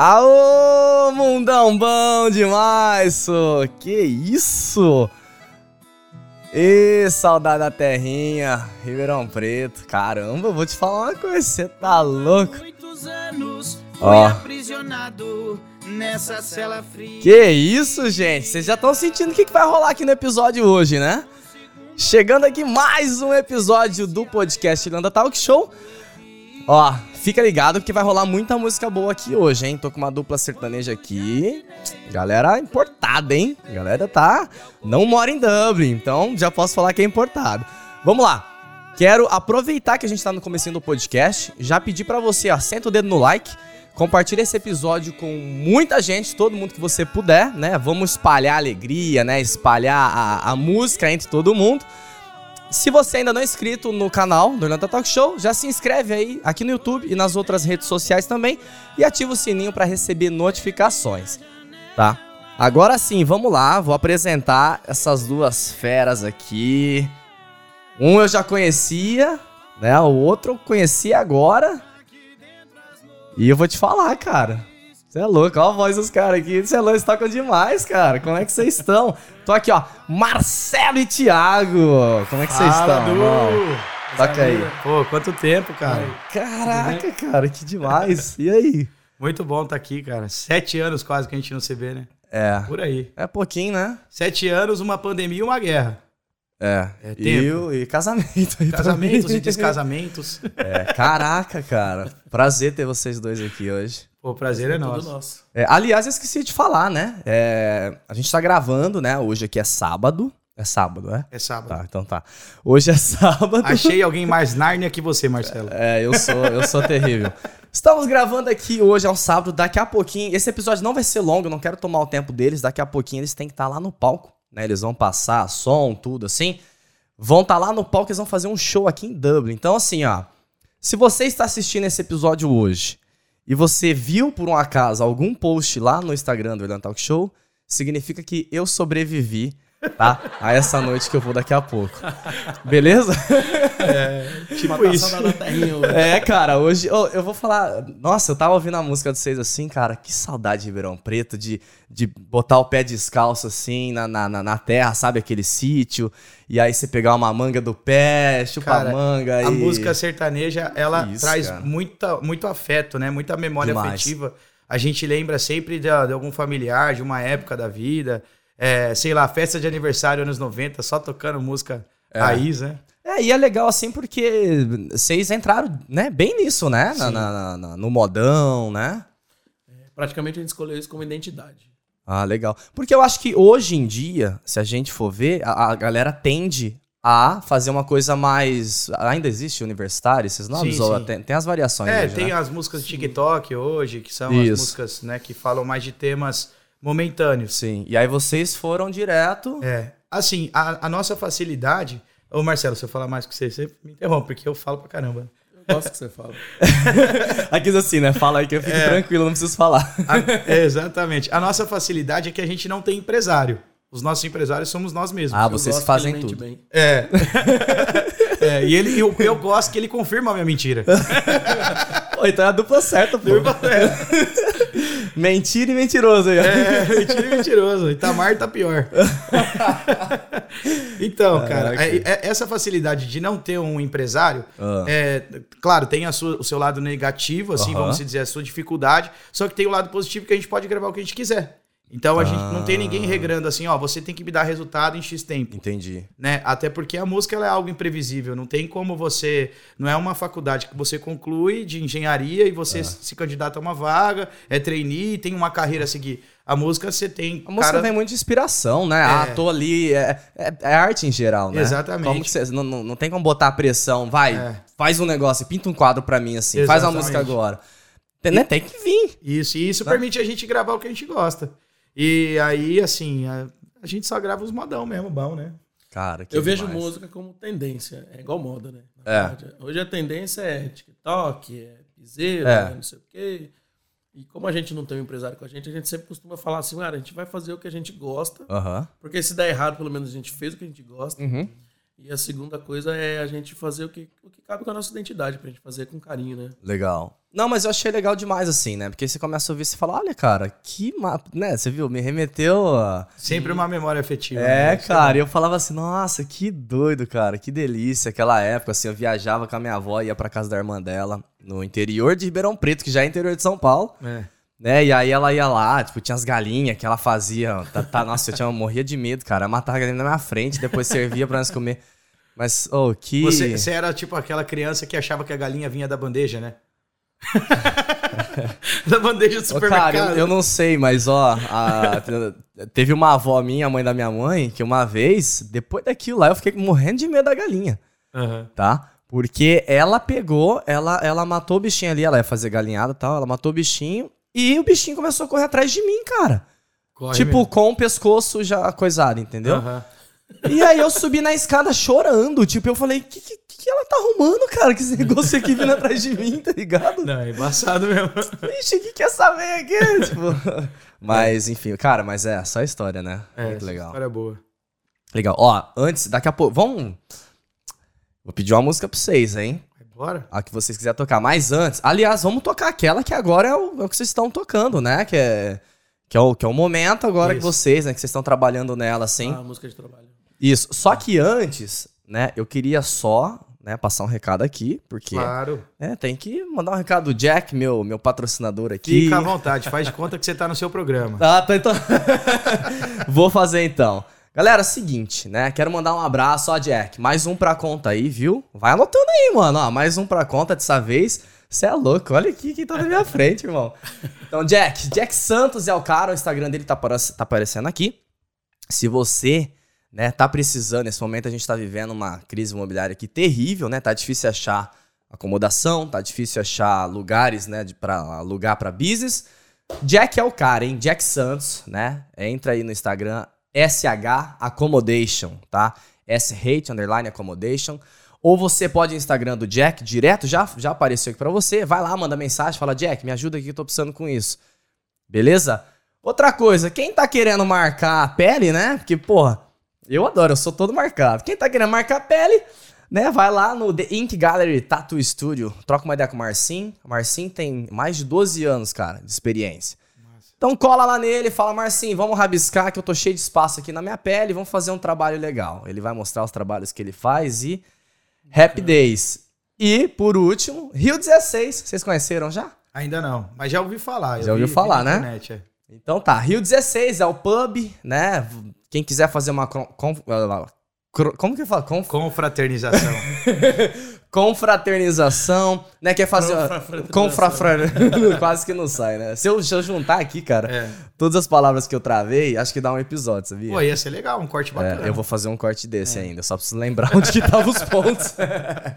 Aô, mundão bom demais, so. que isso? E saudade da terrinha, Ribeirão Preto. Caramba, vou te falar uma coisa, você tá louco? Ó. aprisionado nessa cela fria. Que isso, gente? Vocês já estão sentindo o que, que vai rolar aqui no episódio hoje, né? Chegando aqui mais um episódio do podcast Landa Talk Show. Ó, fica ligado que vai rolar muita música boa aqui hoje, hein? Tô com uma dupla sertaneja aqui. Galera importada, hein? Galera tá. Não mora em Dublin, então já posso falar que é importado. Vamos lá. Quero aproveitar que a gente tá no começo do podcast, já pedir para você, ó, senta o dedo no like, compartilha esse episódio com muita gente, todo mundo que você puder, né? Vamos espalhar a alegria, né? Espalhar a, a música entre todo mundo. Se você ainda não é inscrito no canal do Orlando Talk Show, já se inscreve aí aqui no YouTube e nas outras redes sociais também e ativa o sininho para receber notificações, tá? Agora sim, vamos lá, vou apresentar essas duas feras aqui. Um eu já conhecia, né? O outro eu conheci agora. E eu vou te falar, cara. Você é louco, olha a voz dos caras aqui. Você é tocam demais, cara. Como é que vocês estão? Tô aqui, ó. Marcelo e Thiago. Como é que vocês estão? Toca aí. Pô, quanto tempo, cara. Caraca, cara, que demais. E aí? Muito bom estar tá aqui, cara. Sete anos quase que a gente não se vê, né? É. Por aí. É pouquinho, né? Sete anos, uma pandemia e uma guerra. É. é. E, e casamento. Casamentos e descasamentos. É, caraca, cara. Prazer ter vocês dois aqui hoje. O prazer é, é nosso. nosso. É, aliás, eu esqueci de falar, né? É, a gente tá gravando, né? Hoje aqui é sábado. É sábado, é? É sábado. Tá, então tá. Hoje é sábado. Achei alguém mais Nárnia que você, Marcelo. É, eu sou, eu sou terrível. Estamos gravando aqui hoje, é um sábado, daqui a pouquinho. Esse episódio não vai ser longo, eu não quero tomar o tempo deles. Daqui a pouquinho eles têm que estar tá lá no palco, né? Eles vão passar som, tudo assim. Vão estar tá lá no palco, eles vão fazer um show aqui em Dublin. Então, assim, ó. Se você está assistindo esse episódio hoje e você viu por um acaso algum post lá no Instagram do Verdan Talk Show, significa que eu sobrevivi tá? A essa noite que eu vou daqui a pouco. Beleza? É, tipo isso. é, cara, hoje eu, eu vou falar. Nossa, eu tava ouvindo a música de vocês assim, cara. Que saudade de Ribeirão Preto, de, de botar o pé descalço assim na, na, na terra, sabe? Aquele sítio. E aí você pegar uma manga do pé, chupar cara, manga. A e... música sertaneja, ela isso, traz muita, muito afeto, né? Muita memória Demais. afetiva. A gente lembra sempre de, de algum familiar, de uma época da vida é, sei lá, festa de aniversário anos 90, só tocando música é. raiz, né? É, e é legal assim porque vocês entraram né, bem nisso, né? Na, na, na, no modão, né? É, praticamente a gente escolheu isso como identidade. Ah, legal. Porque eu acho que hoje em dia, se a gente for ver, a, a galera tende a fazer uma coisa mais. Ainda existe universitário, esses nomes? Sim, sim. Tem, tem, as variações. É, hoje, tem né? as músicas de TikTok hoje, que são Isso. as músicas né, que falam mais de temas momentâneos. Sim. E aí vocês foram direto. É. Assim, a, a nossa facilidade. Ô, Marcelo, se eu falar mais que você, você me interrompe, porque eu falo pra caramba. Eu gosto que você fala. Aqui assim, né? Fala aí que eu fico é, tranquilo, não preciso falar. A, é, exatamente. A nossa facilidade é que a gente não tem empresário. Os nossos empresários somos nós mesmos. Ah, vocês fazem tudo. Bem. É. é. E ele, eu, eu gosto que ele confirma a minha mentira. Pô, então é a dupla certa, pô. Dupla certa. Mentira e mentiroso aí. É, mentira e mentiroso. Itamar tá pior. então, cara, é, essa facilidade de não ter um empresário, uh. é, claro, tem sua, o seu lado negativo, assim, vamos dizer, a sua dificuldade, só que tem o lado positivo que a gente pode gravar o que a gente quiser. Então a ah. gente não tem ninguém ah. regrando assim, ó, você tem que me dar resultado em X tempo. Entendi. Né? Até porque a música é algo imprevisível, não tem como você, não é uma faculdade que você conclui de engenharia e você ah. se candidata a uma vaga, é trainee, tem uma carreira a seguir. A música você tem. A música cara... vem muito de inspiração, né? É. Ah, tô ali. É, é, é, arte em geral, né? Exatamente. Como você, não, não, não tem como botar pressão. Vai, é. faz um negócio, pinta um quadro pra mim assim, Exatamente. faz a música agora. Tem, né? tem que vir. Isso, e isso tá? permite a gente gravar o que a gente gosta. E aí, assim, a, a gente só grava os modão mesmo, bom, né? Cara, que Eu demais. vejo música como tendência, é igual moda, né? É. Hoje a tendência é TikTok, é piseiro, é. não sei o quê. E como a gente não tem um empresário com a gente, a gente sempre costuma falar assim, cara, a gente vai fazer o que a gente gosta. Uhum. Porque se der errado, pelo menos a gente fez o que a gente gosta. Uhum. E a segunda coisa é a gente fazer o que, o que cabe com a nossa identidade, pra gente fazer com carinho, né? Legal. Não, mas eu achei legal demais, assim, né? Porque você começa a ouvir e fala, olha, cara, que mapa, né? Você viu, me remeteu a... Sempre uma memória afetiva. É, né? cara, e eu falava assim, nossa, que doido, cara, que delícia. Aquela época, assim, eu viajava com a minha avó, ia pra casa da irmã dela, no interior de Ribeirão Preto, que já é interior de São Paulo. É. Né? E aí ela ia lá, tipo, tinha as galinhas que ela fazia. Tá, tá, nossa, eu tinha, eu morria de medo, cara. Eu matava a galinha na minha frente, depois servia pra nós comer. Mas, oh, que. Você, você era tipo aquela criança que achava que a galinha vinha da bandeja, né? da bandeja do supermercado. Cara, eu, eu, não sei, mas ó, a, teve uma avó minha, mãe da minha mãe, que uma vez, depois daquilo lá, eu fiquei morrendo de medo da galinha. Uhum. Tá? Porque ela pegou, ela, ela matou o bichinho ali, ela ia fazer galinhada e tal, ela matou o bichinho e o bichinho começou a correr atrás de mim, cara. Corre tipo, mesmo. com o pescoço já coisado, entendeu? Uhum. E aí eu subi na escada chorando. Tipo, eu falei, que, que, que ela tá arrumando, cara? Que esse negócio aqui vindo atrás de mim, tá ligado? Não, é embaçado mesmo. Ixi, o que quer saber aqui? tipo, mas, enfim, cara, mas é, só história, né? É, Muito legal. História boa. Legal. Ó, antes, daqui a pouco, vamos... Vou pedir uma música pra vocês, hein? Bora. A que vocês quiserem tocar. Mas antes, aliás, vamos tocar aquela que agora é o, é o que vocês estão tocando, né? Que é, que é, o, que é o momento agora Isso. que vocês, né? Que vocês estão trabalhando nela, assim. Ah, música de trabalho. Isso. Só que antes, né? Eu queria só né, passar um recado aqui, porque. Claro. É, tem que mandar um recado do Jack, meu, meu patrocinador aqui. Fica à vontade, faz de conta que você tá no seu programa. Ah, tá, então. Vou fazer então. Galera, seguinte, né? Quero mandar um abraço, ó, Jack. Mais um pra conta aí, viu? Vai anotando aí, mano. Ó, mais um pra conta dessa vez. Você é louco, olha aqui quem tá na minha frente, irmão. Então, Jack, Jack Santos é o cara, o Instagram dele tá, tá aparecendo aqui. Se você, né, tá precisando, nesse momento a gente tá vivendo uma crise imobiliária aqui terrível, né? Tá difícil achar acomodação, tá difícil achar lugares, né, de, pra alugar pra business. Jack é o cara, hein? Jack Santos, né? Entra aí no Instagram, SH Accommodation, tá? S-Hate Underline Accommodation. Ou você pode Instagram do Jack direto, já, já apareceu aqui pra você. Vai lá, manda mensagem, fala, Jack, me ajuda aqui que eu tô precisando com isso. Beleza? Outra coisa, quem tá querendo marcar a pele, né? Porque, porra, eu adoro, eu sou todo marcado. Quem tá querendo marcar a pele, né? Vai lá no The Ink Gallery Tattoo Studio, troca uma ideia com o Marcin. O Marcin tem mais de 12 anos, cara, de experiência. Então cola lá nele, fala, Marcinho, vamos rabiscar que eu tô cheio de espaço aqui na minha pele, vamos fazer um trabalho legal. Ele vai mostrar os trabalhos que ele faz e Happy Days. E, por último, Rio 16. Vocês conheceram já? Ainda não, mas já ouvi falar. Já ouviu falar, né? Internet, é. Então tá, Rio 16 é o pub, né? Quem quiser fazer uma. Como que fala? Conf... Confraternização. confraternização, né? Quer fazer. Confraternização. Quase que não sai, né? Se eu, se eu juntar aqui, cara, é. todas as palavras que eu travei, acho que dá um episódio, sabia? Pô, ia ser legal, um corte bacana. É, eu vou fazer um corte desse é. ainda, só preciso lembrar onde que estavam os pontos.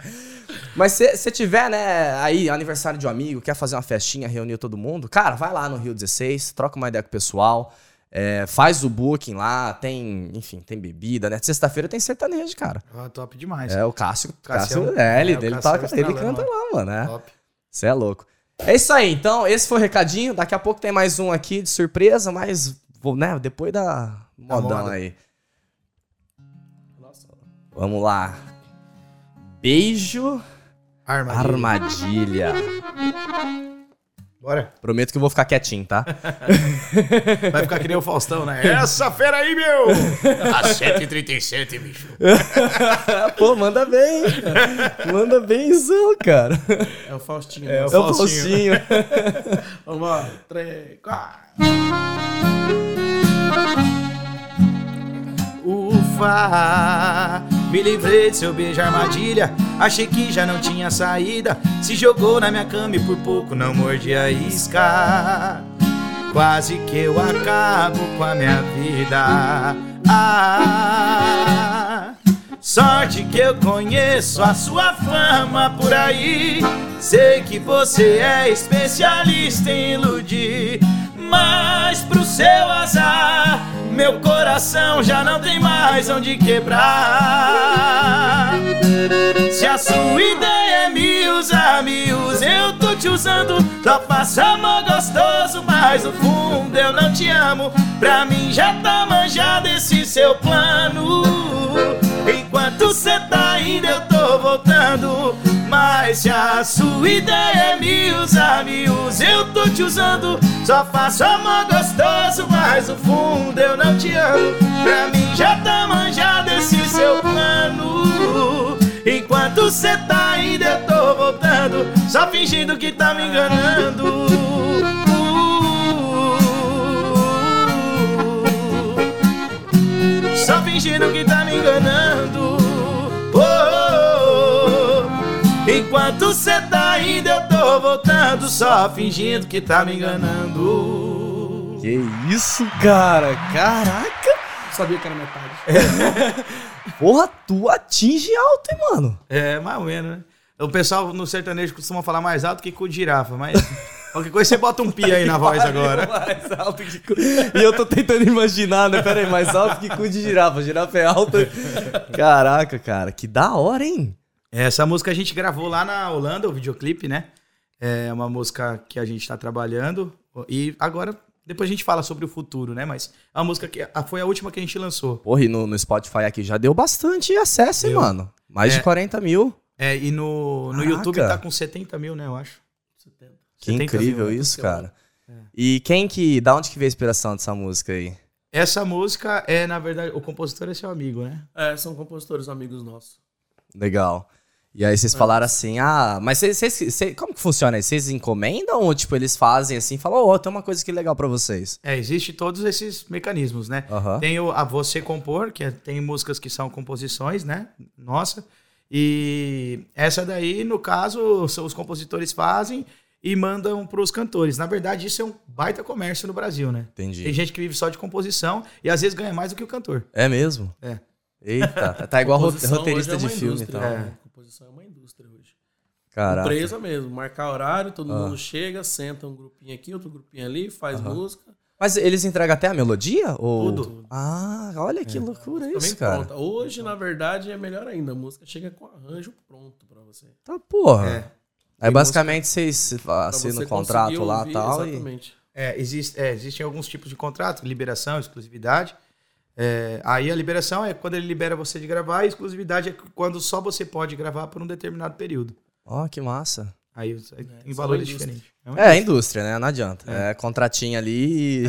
Mas se, se tiver, né, aí, aniversário de um amigo, quer fazer uma festinha, reunir todo mundo, cara, vai lá no Rio 16, troca uma ideia com o pessoal. É, faz o booking lá, tem, enfim, tem bebida, né? Sexta-feira tem sertanejo, cara. Ah, top demais. É, o Cássio. Cássio, Cássio é, ele, é, ele, toca, é ele canta lá, mano. É. Top. Você é louco. É isso aí, então, esse foi o recadinho. Daqui a pouco tem mais um aqui de surpresa, mas, né, depois da modão aí. Nossa. Vamos lá. Beijo. Armadilha. Armadilha. Bora. Prometo que eu vou ficar quietinho, tá? Vai ficar que nem o Faustão, né? Essa fera aí, meu! Às 7h37, bicho. Pô, manda bem. Manda benzão, cara. É o Faustinho. É, o, é o Faustinho. Vamos lá. Três, quatro. Ufa! Me livrei de seu beijo armadilha. Achei que já não tinha saída. Se jogou na minha cama e por pouco não mordi a isca. Quase que eu acabo com a minha vida. Ah, sorte que eu conheço a sua fama por aí. Sei que você é especialista em iludir. Mas pro seu azar meu coração já não tem mais onde quebrar. Se a sua ideia é me usar, me use, eu tô te usando. Só faço amor gostoso, mas no fundo eu não te amo. Pra mim já tá manjado esse seu plano. Enquanto cê tá indo, eu tô voltando. Mas se a sua ideia é me usar, me usa, eu tô te usando. Só faço amor gostoso, mas no fundo eu não te amo. Pra mim já tá manjado esse seu plano. Enquanto cê tá indo, eu tô voltando. Só fingindo que tá me enganando. Só fingindo que tá me enganando. Oh. Enquanto cê tá indo, eu tô voltando. Só fingindo que tá me enganando. Que isso, cara? Caraca! Sabia que era metade. Porra, tu atinge alto, hein, mano? É, mais ou menos, né? O pessoal no sertanejo costuma falar mais alto que com girafa, mas. Qualquer coisa você bota um pi aí na voz agora. Mais alto que cu... E eu tô tentando imaginar, né? Pera aí, mais alto que cu de girafa. Girafa é alta. Caraca, cara, que da hora, hein? Essa música a gente gravou lá na Holanda, o videoclipe, né? É uma música que a gente tá trabalhando. E agora, depois a gente fala sobre o futuro, né? Mas é uma música que foi a última que a gente lançou. Porra, e no, no Spotify aqui já deu bastante acesso, hein, mano? Mais é, de 40 mil. É, e no, no YouTube tá com 70 mil, né, eu acho. 70. Que incrível mil, isso, cara. É. E quem que. Da onde que veio a inspiração dessa música aí? Essa música é, na verdade, o compositor é seu amigo, né? É, são compositores amigos nossos. Legal. E aí vocês é. falaram assim, ah, mas vocês, vocês, como que funciona isso? Vocês encomendam ou, tipo, eles fazem assim, falam, ó, oh, tem uma coisa que legal para vocês? É, existe todos esses mecanismos, né? Uhum. Tem o, a você compor, que é, tem músicas que são composições, né? Nossa. E essa daí, no caso, os compositores fazem e mandam para os cantores. Na verdade, isso é um baita comércio no Brasil, né? Entendi. Tem gente que vive só de composição e às vezes ganha mais do que o cantor. É mesmo? É. Eita, tá igual roteirista é de filme e tal. É. Composição é uma indústria hoje. Caraca. Empresa mesmo, marcar horário, todo ah. mundo chega, senta um grupinho aqui, outro grupinho ali, faz música. Mas eles entregam até a melodia? Ou... Tudo. Ah, olha que é. loucura isso, cara. Pronta. Hoje, na verdade, é melhor ainda. A música chega com arranjo pronto para você. Tá, porra. É. Aí basicamente vocês assinam o contrato lá e tal. Exatamente. E... É, existe, é, existem alguns tipos de contrato, liberação, exclusividade. É, aí a liberação é quando ele libera você de gravar, e a exclusividade é quando só você pode gravar por um determinado período. Ó, oh, que massa. Aí é, tem valores diferentes. É, é indústria, né? Não adianta. É, é contratinho ali. E...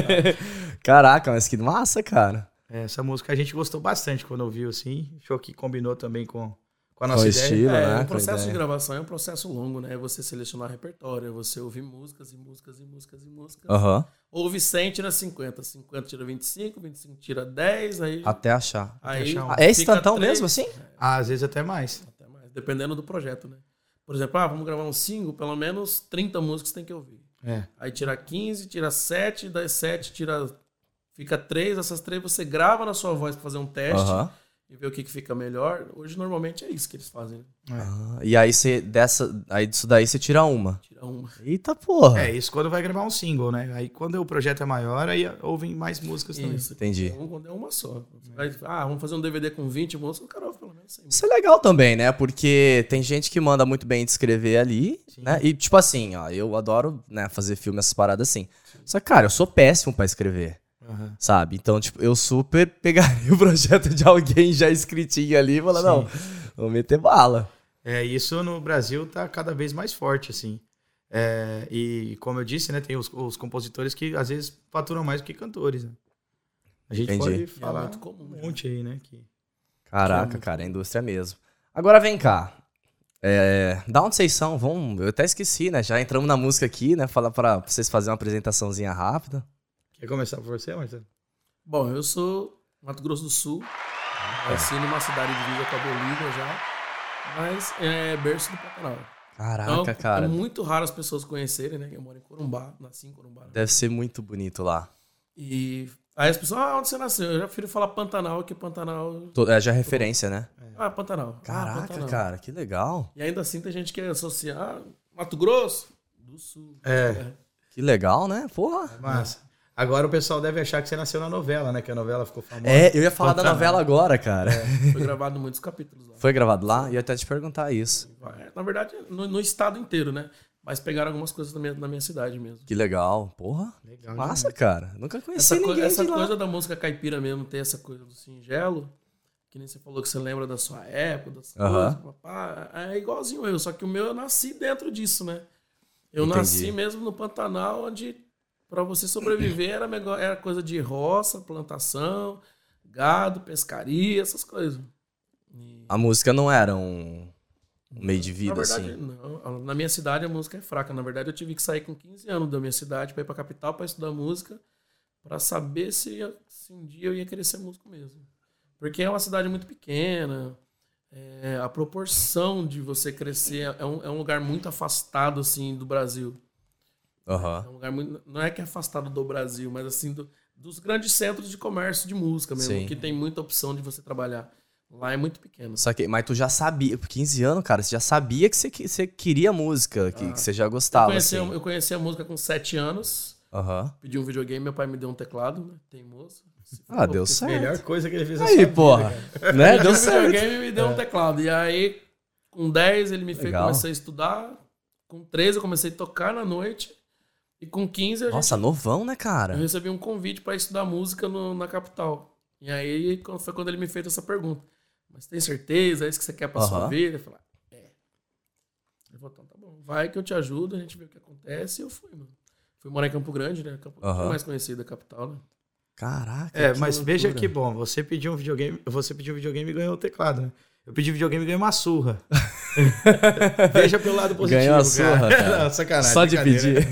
Caraca, mas que massa, cara. É, essa música a gente gostou bastante quando ouviu, assim. Achou que combinou também com, com a nossa com ideia. Estilo, é, né? o processo de gravação é um processo longo, né? É você selecionar repertório, é você ouvir músicas e músicas e músicas e músicas. Uhum. Ouve 100, tira 50. 50 tira 25, 25 tira 10, aí... Até achar. Aí achar um. É instantão 3, mesmo, assim? Ah, às vezes até mais. Até mais, dependendo do projeto, né? Por exemplo, ah, vamos gravar um single, pelo menos 30 músicas tem que ouvir. É. Aí tira 15, tira 7, das 7 tira. Fica 3, essas 3 você grava na sua voz para fazer um teste. Uhum e ver o que, que fica melhor. Hoje, normalmente, é isso que eles fazem. Né? Ah, e aí você dessa. Aí disso daí você tira uma. Tira uma. Eita porra. É, isso quando vai gravar um single, né? Aí quando o projeto é maior, aí ouvem mais músicas também. Isso. Entendi. Então, quando é uma só. Aí, ah, vamos fazer um DVD com 20 músicas, o cara ouve pelo menos 100 Isso é legal também, né? Porque tem gente que manda muito bem de escrever ali, Sim. né? E tipo assim, ó, eu adoro né, fazer filme, essas paradas assim. Sim. Só que, cara, eu sou péssimo para escrever. Uhum. Sabe? Então, tipo, eu super pegaria o projeto de alguém já escritinho ali e falar, não, vou meter bala. É, isso no Brasil tá cada vez mais forte, assim. É, e como eu disse, né, tem os, os, compositores que às vezes faturam mais do que cantores. Né? A gente Entendi. pode falar é comum, um monte aí, né? Que, Caraca, que cara, é indústria mesmo. Agora vem cá. É, da onde vocês são? Vamos, eu até esqueci, né? Já entramos na música aqui, né? Falar para vocês fazerem uma apresentaçãozinha rápida. Quer começar por você, Marcelo? Bom, eu sou Mato Grosso do Sul. É. Nasci numa cidade de Vila com a Bolívia já. Mas é berço do Pantanal. Caraca, então, cara. É muito raro as pessoas conhecerem, né? Eu moro em Corumbá, nasci em Corumbá. Né? Deve ser muito bonito lá. E aí as pessoas, ah, onde você nasceu? Eu já prefiro falar Pantanal, que Pantanal. É já referência, né? Ah, Pantanal. Caraca, ah, Pantanal. cara, que legal. E ainda assim tem gente que associar ah, Mato Grosso do Sul. É. é. Que legal, né? Porra. É massa. Agora o pessoal deve achar que você nasceu na novela, né? Que a novela ficou famosa. É, eu ia falar da novela agora, cara. É, foi gravado muitos capítulos lá. Foi gravado lá? E ia até te perguntar isso. É, na verdade, no, no, estado inteiro, né? Mas pegaram algumas coisas na minha, na minha cidade mesmo. Que legal. Porra. Legal, Massa, cara. Nunca conheci essa ninguém Essa coisa da música caipira mesmo, ter essa coisa do singelo, que nem você falou que você lembra da sua época, das uhum. coisas, papá, é igualzinho eu, só que o meu eu nasci dentro disso, né? Eu Entendi. nasci mesmo no Pantanal, onde para você sobreviver era, era coisa de roça, plantação, gado, pescaria, essas coisas. E... A música não era um meio de vida, na verdade, assim? Não. Na minha cidade a música é fraca. Na verdade, eu tive que sair com 15 anos da minha cidade para ir pra capital para estudar música, para saber se, se um dia eu ia querer ser músico mesmo. Porque é uma cidade muito pequena, é, a proporção de você crescer é um, é um lugar muito afastado, assim, do Brasil. Uhum. É um lugar muito, não é que é afastado do Brasil, mas assim, do, dos grandes centros de comércio de música mesmo, Sim. que tem muita opção de você trabalhar. Lá é muito pequeno. Só que, mas tu já sabia, por 15 anos, cara, você já sabia que você, que você queria música, que, ah. que você já gostava. Eu conheci, assim. eu conheci a música com 7 anos. Uhum. Pedi um videogame, meu pai me deu um teclado, né? Teimoso. Ah, deu certo. Melhor coisa que ele fez Aí, porra. Vida, né? Deu certo. O videogame me deu é. um teclado. E aí, com 10, ele me fez começar a estudar. Com 13, eu comecei a tocar na noite. E com 15 a Nossa, gente, novão, né, cara? Eu recebi um convite para estudar música no, na capital. E aí foi quando ele me fez essa pergunta. Mas tem certeza? É isso que você quer pra uhum. sua vida? Eu falei, é. Ele falou, então tá bom, vai que eu te ajudo, a gente vê o que acontece. E eu fui, mano. Fui morar em Campo Grande, né? Campo uhum. mais conhecido da capital, né? Caraca. É, mas loucura. veja que bom, você pediu um videogame, você pediu um videogame e ganhou o teclado, né? Eu pedi videogame e ganhei uma surra. Veja pelo lado positivo. Ganhou a surra, cara. cara. Não, sacanagem. Só de pedir.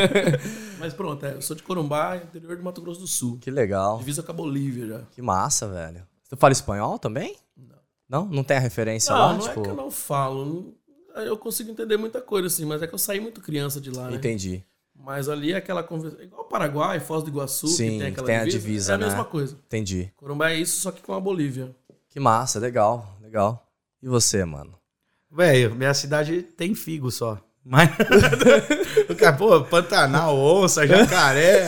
Mas pronto, é, eu sou de Corumbá, interior do Mato Grosso do Sul. Que legal. Divisa com a Bolívia já. Que massa, velho. Você fala espanhol também? Não. Não? Não tem a referência não, lá? Não, tipo... é que eu não falo. Eu consigo entender muita coisa, assim, mas é que eu saí muito criança de lá, né? Entendi. Mas ali é aquela conversa. Igual o Paraguai, Foz do Iguaçu, Sim, que tem aquela tem divisa, a divisa. É a né? mesma coisa. Entendi. Corumbá é isso, só que com a Bolívia. Que massa, legal, legal. E você, mano? Velho, minha cidade tem figo só. Mas. Pô, Pantanal, onça, jacaré.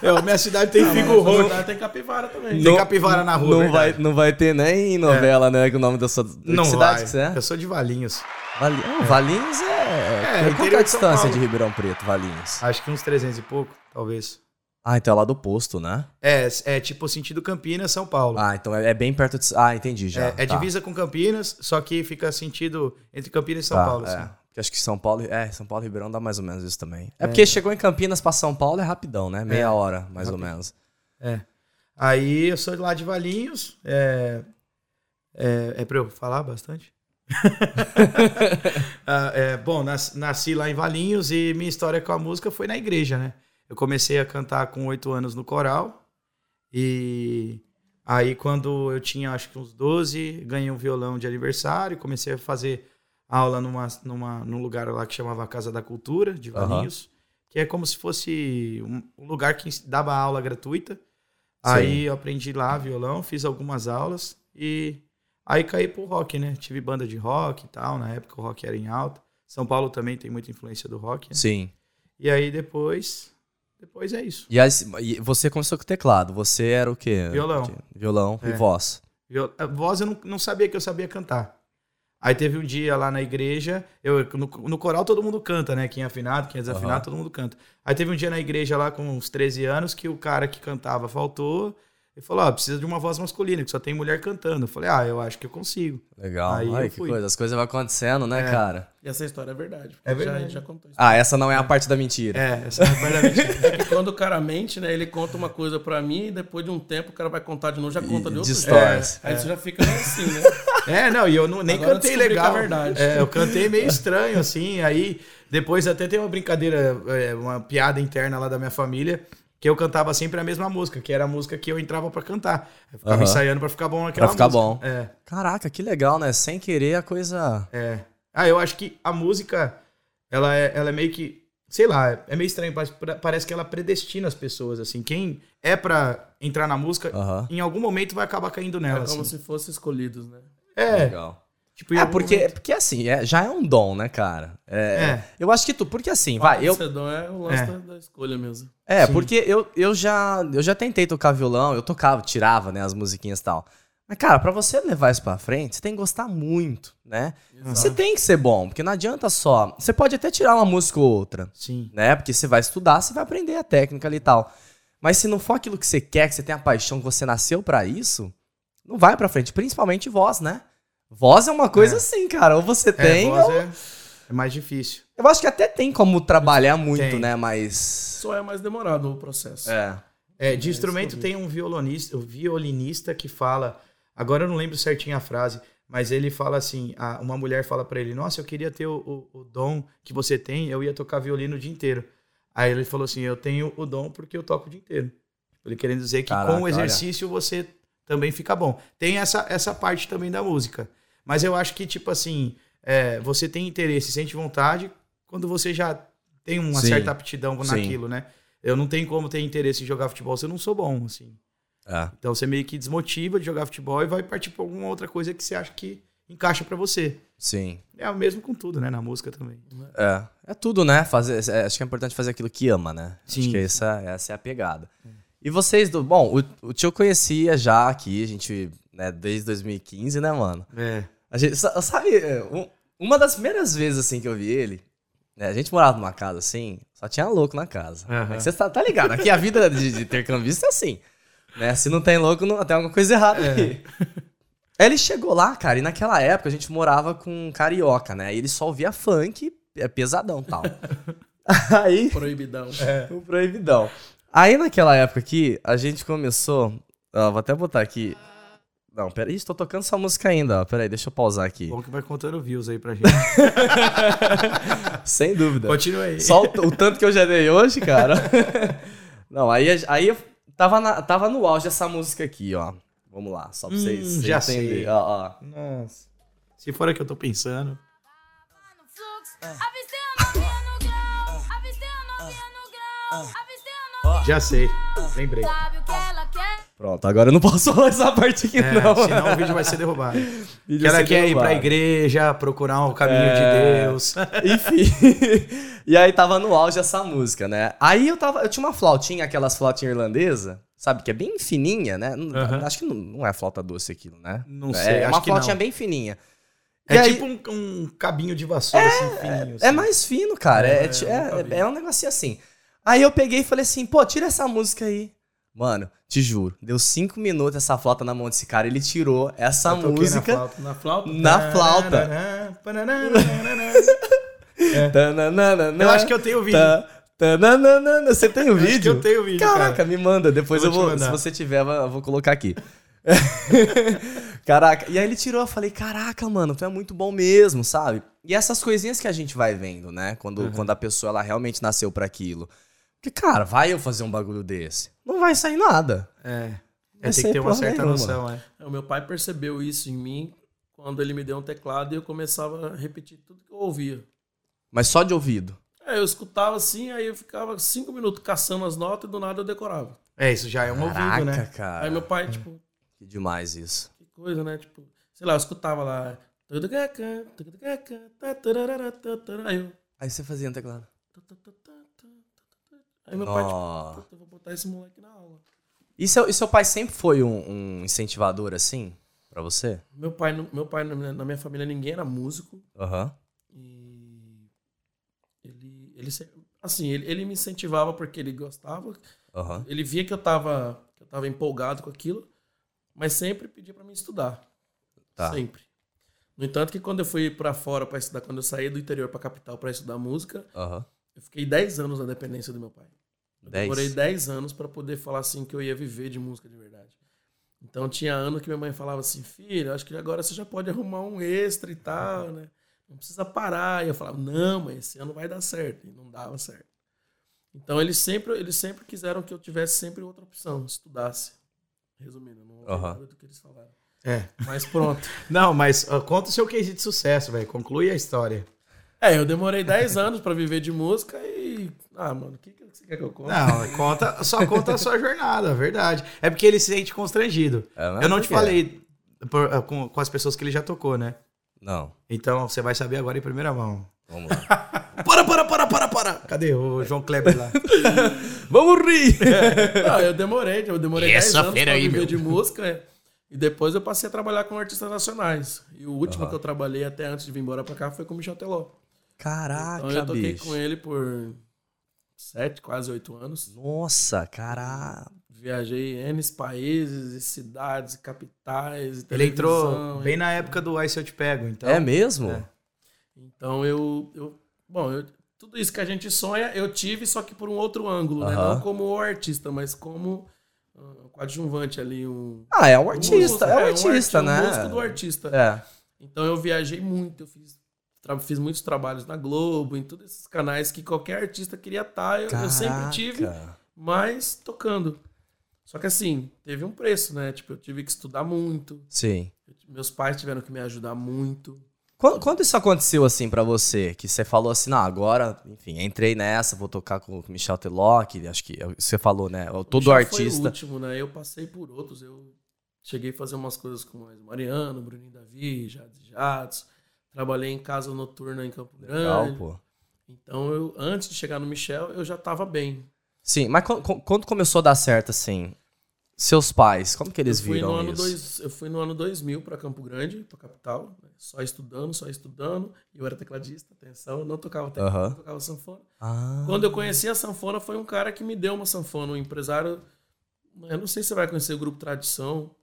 Eu, minha cidade tem não, figo roxo. Tem capivara também. Tem capivara na rua. Não vai, não vai ter nem novela, é. né? Com o nome da sua não cidade vai. que você é? Eu sou de Valinhos. Vali... Oh, Valinhos é. é Qual é a distância de, de Ribeirão Preto, Valinhos? Acho que uns 300 e pouco, talvez. Ah, então é lá do posto, né? É, é tipo sentido Campinas, São Paulo. Ah, então é, é bem perto de. Ah, entendi já. É, é tá. divisa com Campinas, só que fica sentido entre Campinas e São tá, Paulo. É. Assim. Acho que São Paulo. É, São Paulo e Ribeirão dá mais ou menos isso também. É, é porque chegou em Campinas pra São Paulo é rapidão, né? Meia é, hora, mais ou menos. É. Aí eu sou de lá de Valinhos. É, é, é pra eu falar bastante? ah, é, bom, nasci lá em Valinhos e minha história com a música foi na igreja, né? Eu comecei a cantar com oito anos no coral. E aí, quando eu tinha acho que uns 12, ganhei um violão de aniversário. Comecei a fazer aula numa, numa, num lugar lá que chamava Casa da Cultura, de Valinhos. Uhum. Que é como se fosse um, lugar que dava aula gratuita. Sim. Aí eu aprendi lá violão, fiz algumas aulas e aí caí pro rock, né? Tive banda de rock e tal. Na época o rock era em alta. São Paulo também tem muita influência do rock. Né? Sim. E aí depois depois é isso. E, e você começou com teclado. Você era o quê? Violão. Violão é. e voz. Viol... Voz eu não, não sabia que eu sabia cantar. Aí teve um dia lá na igreja, eu, no, no coral todo mundo canta, né? Quem é afinado, quem é desafinado, uhum. todo mundo canta. Aí teve um dia na igreja lá com uns 13 anos que o cara que cantava faltou. Ele falou, ó, precisa de uma voz masculina, que só tem mulher cantando. Eu falei, ah, eu acho que eu consigo. Legal. Aí Ai, que coisa. As coisas vão acontecendo, né, é. cara? E essa história é verdade. É verdade. Já, já contou isso. Ah, essa não é a parte da mentira. É, essa é a parte da mentira. é que quando o cara mente, né, ele conta uma coisa pra mim e depois de um tempo o cara vai contar de novo, já conta de outro Distorce. É, aí você já fica assim, né? É, não, e eu não, nem Agora cantei legal. A verdade. É, eu cantei meio estranho, assim, aí depois até tem uma brincadeira, é, uma piada interna lá da minha família, que eu cantava sempre a mesma música, que era a música que eu entrava para cantar. Eu ficava uhum. ensaiando para ficar bom naquela pra ficar música. bom. É. Caraca, que legal, né? Sem querer a coisa. É. Ah, eu acho que a música, ela é, ela é meio que. Sei lá, é meio estranho, parece que ela predestina as pessoas, assim. Quem é para entrar na música, uhum. em algum momento vai acabar caindo nela. É como assim. se fossem escolhidos, né? É. Legal. Tipo, é, porque, porque assim, é, já é um dom, né, cara? É, é. Eu acho que tu, porque assim, vai. Eu, dom é o lance é. da escolha mesmo. É, Sim. porque eu, eu, já, eu já tentei tocar violão, eu tocava, tirava, né, as musiquinhas e tal. Mas, cara, pra você levar isso pra frente, você tem que gostar muito, né? Exato. Você tem que ser bom, porque não adianta só. Você pode até tirar uma música ou outra. Sim. Né? Porque você vai estudar, você vai aprender a técnica ali e tal. Mas se não for aquilo que você quer, que você tem a paixão, que você nasceu para isso, não vai pra frente. Principalmente voz, né? Voz é uma coisa É. assim, cara. Ou você É, tem, voz ou... é, é mais difícil. Eu acho que até tem como trabalhar muito, Tem. né? Mas... Só é mais demorado o processo. É. É, de É, instrumento tem um violonista, o violinista que fala. Agora eu não lembro certinho a frase, mas ele fala assim: a- uma mulher fala pra ele, nossa, eu queria ter o, o- o dom que você tem, eu ia tocar violino o dia inteiro. Aí ele falou assim: eu tenho o dom porque eu toco o dia inteiro. Ele querendo dizer que Caraca, com o olha. exercício você também fica bom. Tem essa, essa parte também da música. Mas eu acho que, tipo assim, é, você tem interesse, sente vontade quando você já tem uma Sim. certa aptidão Sim. naquilo, né? Eu não tenho como ter interesse em jogar futebol se eu não sou bom, assim. É. Então você meio que desmotiva de jogar futebol e vai partir pra alguma outra coisa que você acha que encaixa pra você. Sim. É o mesmo com tudo, né? Na música também. É. É tudo, né? Fazer, é, acho que é importante fazer aquilo que ama, né? Acho Sim. que essa, essa é a pegada. E vocês do. Bom, o, o tio conhecia já aqui, a gente, né, desde 2015, né, mano? É. A gente, sa- sabe, é, um- uma das primeiras vezes assim que eu vi ele, né, a gente morava numa casa assim, só tinha louco na casa. É que Você tá, tá ligado? Aqui a vida de, de intercambista é assim. Né? Se não tem louco, não, tem alguma coisa errada aqui. Aí ele chegou lá, cara, e naquela época a gente morava com um carioca, né? E ele só ouvia funk, é pesadão e tal. Aí. Proibidão. O proibidão. Aí naquela época aqui, a gente começou. Ó, vou até botar aqui. Não, peraí, estou tocando essa música ainda, ó. Peraí, deixa eu pausar aqui. Bom que vai contando views aí pra gente. Sem dúvida. Continua aí. Só o, o tanto que eu já dei hoje, cara. Não, aí, aí eu tava, na- tava no auge dessa música aqui, ó. Vamos lá, só pra Hum, vocês já entenderem. sei. Ó, ó. Nossa. Se for a que eu tô pensando. novinha Já sei. Lembrei. Sabe o que ela quer? Pronto, agora eu não posso falar essa parte aqui, É, não. senão o vídeo vai ser derrubado. Que ela quer ir pra derrubado. igreja, procurar o caminho É. de Deus. Enfim. e aí tava no auge essa música, né? Aí eu tava. Eu tinha uma flautinha, aquelas flautinhas irlandesas, sabe? Que é bem fininha, né? Aham. Acho que não, não é flauta doce aquilo, né? Não É, sei, É uma flautinha não. bem fininha. É aí- tipo um, um cabinho de vassoura, assim, fininho. É assim. mais fino, cara. É, É, é, é um negocinho assim. Aí eu peguei e falei assim, pô, tira essa música aí. Mano, te juro, deu cinco minutos essa flauta na mão desse cara, ele tirou essa Eu música Na flauta. Na flauta? na flauta. Eu acho que eu tenho vídeo. Tá, tananana. Você tem o acho que vídeo? eu tenho o vídeo, Caraca, cara. me manda. Depois Eu eu vou vou. te se você tiver, eu vou colocar aqui. Caraca, e aí ele tirou, eu falei, caraca, mano, tu é muito bom mesmo, sabe? E essas coisinhas que a gente vai vendo, né? Quando, quando a pessoa ela realmente nasceu pra aquilo. Porque, cara, vai eu fazer um bagulho desse? Não vai sair nada. É. É, tem que ter uma certa nenhuma. noção, é. É, O meu pai percebeu isso em mim quando ele me deu um teclado e eu começava a repetir tudo que eu ouvia. Mas só de ouvido. É, eu escutava assim, aí eu ficava cinco minutos caçando as notas e do nada eu decorava. É, isso já é um Caraca, ouvido, né? cara. Aí meu pai, tipo, Que demais isso. que coisa, né? Tipo, sei lá, eu escutava lá. Aí eu. Aí você fazia no teclado. Aí meu pai, tipo, "Puta, eu vou botar esse moleque na aula. E seu, e seu pai sempre foi um, um incentivador assim? Pra você? Meu pai, meu pai na minha- família, ninguém era músico. Aham. E ele, ele assim, ele, ele me incentivava porque ele gostava. Aham. Ele via que eu tava, que eu tava empolgado com aquilo, mas sempre pedia pra mim estudar. Tá. Sempre. No entanto que quando eu fui pra fora para estudar, quando eu saí do interior pra capital pra estudar música, Aham. eu fiquei 10 anos na dependência do meu pai. Eu Dez? demorei 10 anos pra poder falar assim que eu ia viver de música de verdade. Então tinha ano que minha mãe falava assim, filho, acho que agora você já pode arrumar um extra e tal, né? Não precisa parar. E eu falava, não, mas esse ano vai dar certo. E não dava certo. Então eles sempre, eles sempre quiseram que eu tivesse sempre outra opção, estudasse. Resumindo, não ouvi Aham. nada do que eles falaram. É. Mas pronto. Não, mas ó, conta o seu case de sucesso, velho. Conclui a história. É, eu demorei 10 anos pra viver de música e. Ah, mano, o que, que você quer que eu conte? Não, conta, só conta a sua jornada, a verdade. É porque ele se sente constrangido. É, mas Eu não te quê? falei por- ah, com, com as pessoas que ele já tocou, né? Não. Então você vai saber agora em primeira mão. Vamos lá. Para, para, para, para, para! Cadê o João Kleber lá? Vamos rir! Não, eu demorei, eu demorei Essa 10 anos pra aí, viver meu. de música. é. E depois eu passei a trabalhar com artistas nacionais. E o último Aham. que eu trabalhei até antes de vir embora pra cá foi com o Michel Teló. Caraca, Então eu toquei bicho. com ele por sete, quase oito anos. Nossa, caralho. Viajei em N países, e cidades, e capitais. e Ele entrou bem e- na época do Se Eu Te Pego, então. é mesmo? é. Então eu. eu bom, eu- tudo isso que a gente sonha, eu tive, só que por um outro ângulo, né? Não como artista, mas como ah, coadjuvante ali, um. Ah, é um um artista, músico, é um um artista, arti- né? Um músico do artista. É. Então eu viajei muito, eu fiz, fiz muitos trabalhos na Globo, em todos esses canais que qualquer artista queria estar. Eu, eu sempre tive, mas tocando. Só que assim, teve um preço, né? Tipo, eu tive que estudar muito. Sim. Meus pais tiveram que me ajudar muito. Quando, quando isso aconteceu assim pra você? Que você falou assim, não, agora, enfim, entrei nessa, vou tocar com o Michel Teló, que acho que é o você falou, né? Todo Já Foi o artista. último, né? Eu passei por outros. Eu cheguei a fazer umas coisas com mais Mariano, Bruninho Davi, Jades Jatos. Trabalhei em casa noturna em Campo Legal, Grande. pô. Então, eu, antes de chegar no Michel, eu já tava bem. Sim, mas quando, começou a dar certo, assim, seus pais, como que eles eu viram no ano isso? dois, eu fui no ano 2000 para Campo Grande, para capital, né? só estudando, só estudando. E eu era tecladista, atenção, eu não tocava teclado, Aham. não tocava sanfona. Ah, Quando eu conheci a sanfona, foi um cara que me deu uma sanfona, um empresário. Eu não sei se você vai conhecer o grupo Tradição,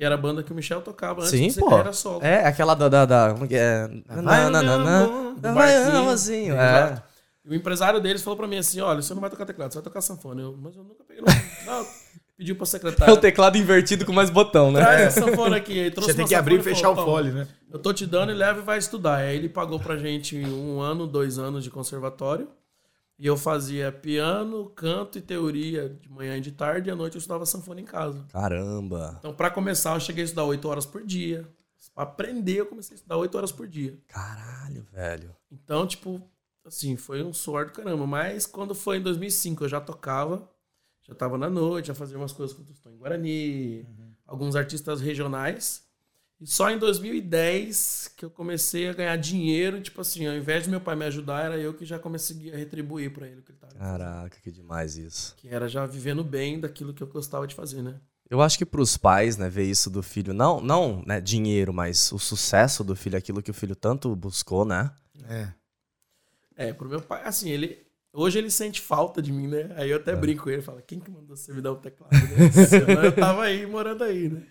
que era a banda que o Michel tocava antes Sim, de pô. carreira solo. é aquela da... da, da como que é? É. E o empresário deles falou pra mim assim: olha, você não vai tocar teclado, você vai tocar sanfona. Eu, mas eu nunca peguei. Não, pediu pra É secretária. o teclado invertido com mais botão, né? Traz a sanfona aqui. Aí trouxe Você tem que abrir e fechar o falou, "Toma, fole, né? Eu tô te dando e leva e vai estudar. Aí ele pagou pra gente um ano, dois anos de conservatório. E eu fazia piano, canto e teoria de manhã e de tarde. E à noite eu estudava sanfona em casa. Caramba. Então, pra começar, eu cheguei a estudar oito horas por dia. Pra aprender, eu comecei a estudar oito horas por dia. Caralho, velho. Então, tipo, assim, foi um suor do caramba. Mas quando foi em 2005, eu já tocava, já tava na noite, já fazia umas coisas com o Tostão em Guarani, alguns artistas regionais. E só em 2010 que eu comecei a ganhar dinheiro, tipo assim, ao invés de meu pai me ajudar, era eu que já conseguia retribuir pra ele o que ele tava fazendo. Caraca, que demais isso. Que era já vivendo bem daquilo que eu gostava de fazer, né? Eu acho que pros pais, né, ver isso do filho, não, não, né, dinheiro, mas o sucesso do filho, aquilo que o filho tanto buscou, né? É. É, pro meu pai, assim, ele. Hoje ele sente falta de mim, né? Aí eu até brinco com ele, fala, quem que mandou você me dar o teclado? Né? Senão eu tava aí, morando aí, né?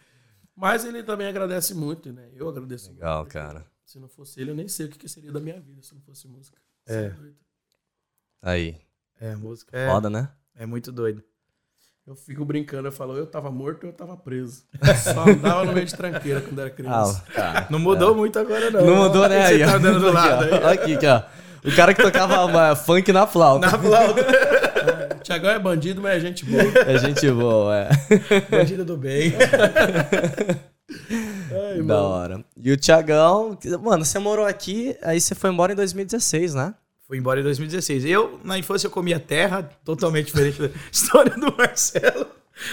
Mas ele também agradece muito, né? Eu agradeço Legal, muito. cara. Se não fosse ele, eu nem sei o que que seria da minha vida se não fosse música. É. Doido. Aí, É, música. É, foda, né? é muito doido. Eu fico brincando, eu falo, eu tava morto ou eu tava preso. Só andava no meio de tranqueira quando era criança. Ah, cara. Não mudou muito agora, não. Não mudou, né? Você Aí, tá andando do lado Aqui, aí. ó. Aqui, aqui, ó. O cara que tocava uma funk na flauta. Na flauta. O Tiagão é bandido, mas é gente boa. É gente boa, é. Bandido do bem. Ai, Da hora. E o Tiagão, mano, você morou aqui, aí você foi embora em 2016, né? Fui embora em 2016. Eu, na infância, eu comia terra, totalmente diferente da história do Marcelo.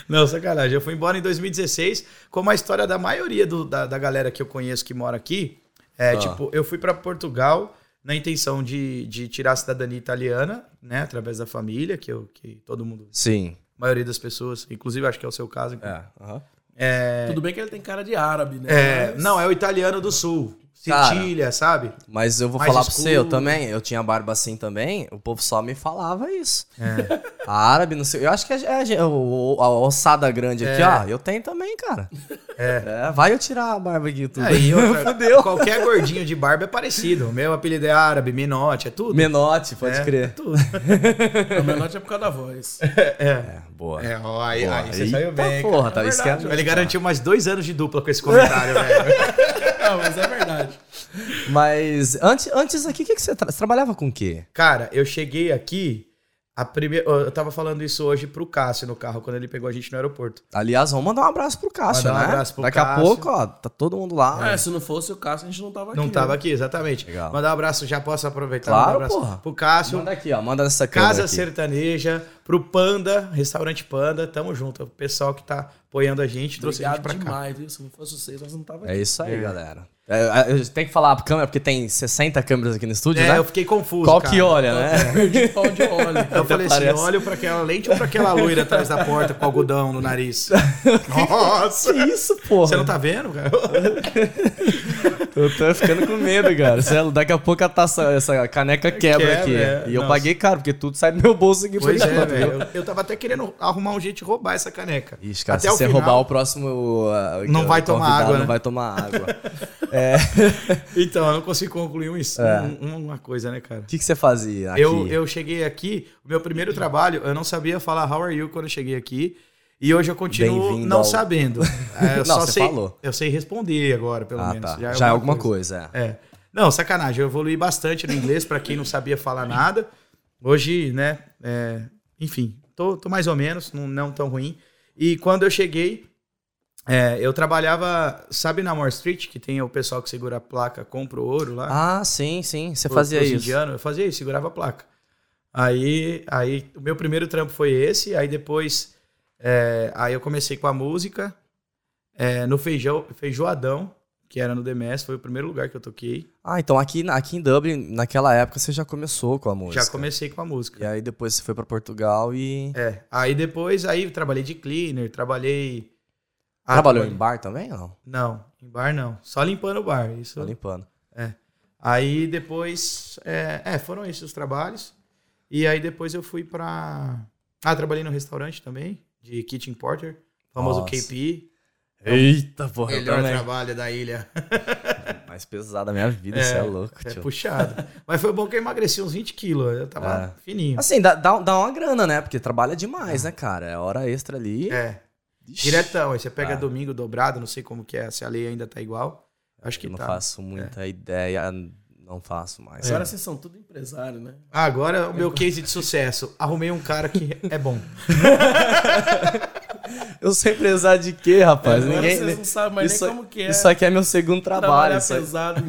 Não, sacanagem. Eu fui embora em 2016, como a história da maioria do- da, da galera que eu conheço que mora aqui. É, Ah. tipo, eu fui pra Portugal na intenção de, de tirar a cidadania italiana, né? Através da família, que, eu, que todo mundo, Sim. a maioria das pessoas, inclusive acho que é o seu caso. É. aham. É, Tudo bem que ele tem cara de árabe, né? é, Mas- não, é o italiano do sul. Cara. Sicília, sabe? Mas eu vou Mais falar pra você, eu escuro. também, eu tinha barba assim também, o povo só me falava isso. É. A árabe, não sei, eu acho que é, é- o- a ossada grande aqui, É. ó, eu tenho também, cara. É. vai eu tirar a barba aqui e tudo. Aí, outra- Fudeu. qualquer gordinho de barba é parecido. O meu apelido é árabe, minote, é tudo. Menote, pode É, crer. Tudo. O menor é por causa da voz. É, boa. É, ó, aí, Boa. aí você saiu Eita bem. porra, cara. tá É isso é- verdade, Ele garantiu mais dois anos de dupla com esse comentário, velho. Não, mas é verdade. Mas antes, antes aqui, o que, que você, tra- você trabalhava com o quê? Cara, eu cheguei aqui. A primeira, eu tava falando isso hoje pro Cássio no carro, quando ele pegou a gente no aeroporto. Aliás, vamos mandar um abraço pro Cássio, Mandar um né? abraço pro Daqui a Cássio. pouco, ó, tá todo mundo lá. É, se não fosse o Cássio, a gente não tava aqui. Não tava né? aqui, exatamente. Legal. Mandar um abraço, já posso aproveitar? Claro, um abraço porra. Pro Cássio. Manda aqui, ó, manda nessa câmera Casa aqui. Sertaneja, pro Panda, restaurante Panda, tamo junto. O pessoal que tá apoiando a gente, trouxe a gente Obrigado pra cá. demais, viu? Se não fosse vocês, nós não tava aqui. É isso aí, galera. É, eu tenho que falar a câmera, porque tem 60 câmeras aqui no estúdio, É, né? eu fiquei confuso. Qual cara. que olha, né? Perdi pau de óleo. Eu falei assim, parece. olho pra aquela lente ou pra aquela loira atrás da porta com algodão no nariz? Nossa! Que isso, porra? Você não tá vendo, cara? Eu tô ficando com medo, cara. É Daqui a pouco a taça, essa caneca quebra, Quebra, aqui. é. E eu Nossa. paguei caro, porque tudo sai do meu bolso aqui. Pois é, viu? Eu, eu tava até querendo arrumar um jeito de roubar essa caneca. Ixi, cara, Até se você final- roubar o próximo. uh, Não vai tomar água, Não né? vai tomar água. Então, eu não consigo concluir um, É. um- uma coisa, né, cara? O que, que você fazia aqui? Eu, eu cheguei aqui, o meu primeiro trabalho, eu não sabia falar how are you quando eu cheguei aqui. E hoje eu continuo não ao- sabendo. É, eu Não, só você sei, falou. Eu sei responder agora, pelo Ah, menos. tá. Já, é alguma coisa, é. É. Não, sacanagem. Eu evolui bastante no inglês pra quem não sabia falar nada. Hoje, né? é, enfim, tô, tô mais ou menos, não, não tão ruim. E quando eu cheguei, é, eu trabalhava, sabe na Moore Street, que tem o pessoal que segura a placa, compra o ouro lá? Ah, sim, sim. Você fazia isso. indianos, eu fazia isso, segurava a placa. Aí, aí o meu primeiro trampo foi esse, aí depois é, aí eu comecei com a música é, no feijão, feijoadão, que era no DMS, foi o primeiro lugar que eu toquei. Ah, então aqui, aqui em Dublin, naquela época, você já começou com a música. Já comecei com a música. E aí depois você foi pra Portugal e. É, aí depois aí eu trabalhei de cleaner, trabalhei Ah, Trabalhou em bar também ou não? Não, em bar não, só limpando o bar, isso. Tô limpando. Aí depois, é, é, foram esses os trabalhos. E aí depois eu fui pra. Ah, trabalhei no restaurante também, de Kitchen Porter, famoso Nossa. KP. Eita, porra, Melhor também. trabalho da ilha. Mais pesado da minha vida, isso é louco, É tio. puxado. Mas foi bom que eu emagreci uns 20 quilos. Eu tava É. fininho. Assim, dá, dá, dá uma grana, né? Porque trabalha demais, né, cara? É hora extra ali. É. Ixi, Diretão. Aí você pega Ah. domingo dobrado, não sei como que é, se a lei ainda tá igual. Acho que eu não tá. faço muita ideia, não faço mais. Agora vocês são tudo empresário, né? Agora o meu case de sucesso. Arrumei um cara que é bom. Eu sou empresário de quê, rapaz? Agora Ninguém. vocês não sabem mais isso, nem como que é. isso aqui é meu segundo trabalho. pesado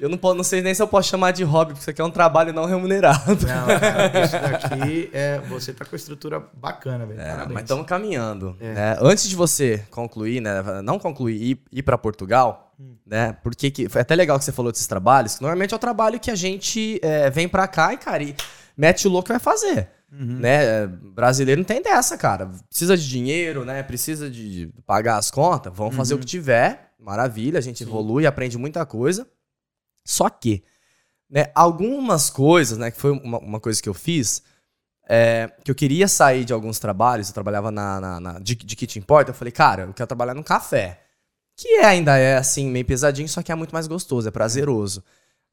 eu não, posso, não sei nem se eu posso chamar de hobby, porque isso aqui é um trabalho não remunerado. Não, cara, isso daqui é. Você tá com a estrutura bacana, velho. É, mas estamos caminhando. É. né? Antes de você concluir, né? Não concluir e ir, ir para Portugal, Hum. né? Porque que, foi até legal que você falou desses trabalhos, que normalmente é o trabalho que a gente é, vem pra cá e, cara, e mete o louco e vai fazer. Uhum. Né? É, Brasileiro não tem dessa, cara. Precisa de dinheiro, né? Precisa de pagar as contas. Vamos fazer o Uhum. que tiver. Maravilha, a gente evolui, aprende muita coisa. Só que, né, algumas coisas, né? Que foi uma, uma coisa que eu fiz, é, que eu queria sair de alguns trabalhos, eu trabalhava na, na- na- de, de kitchen port, eu falei, cara, eu quero trabalhar num café. Que é, ainda é assim, meio pesadinho, só que é muito mais gostoso, é prazeroso.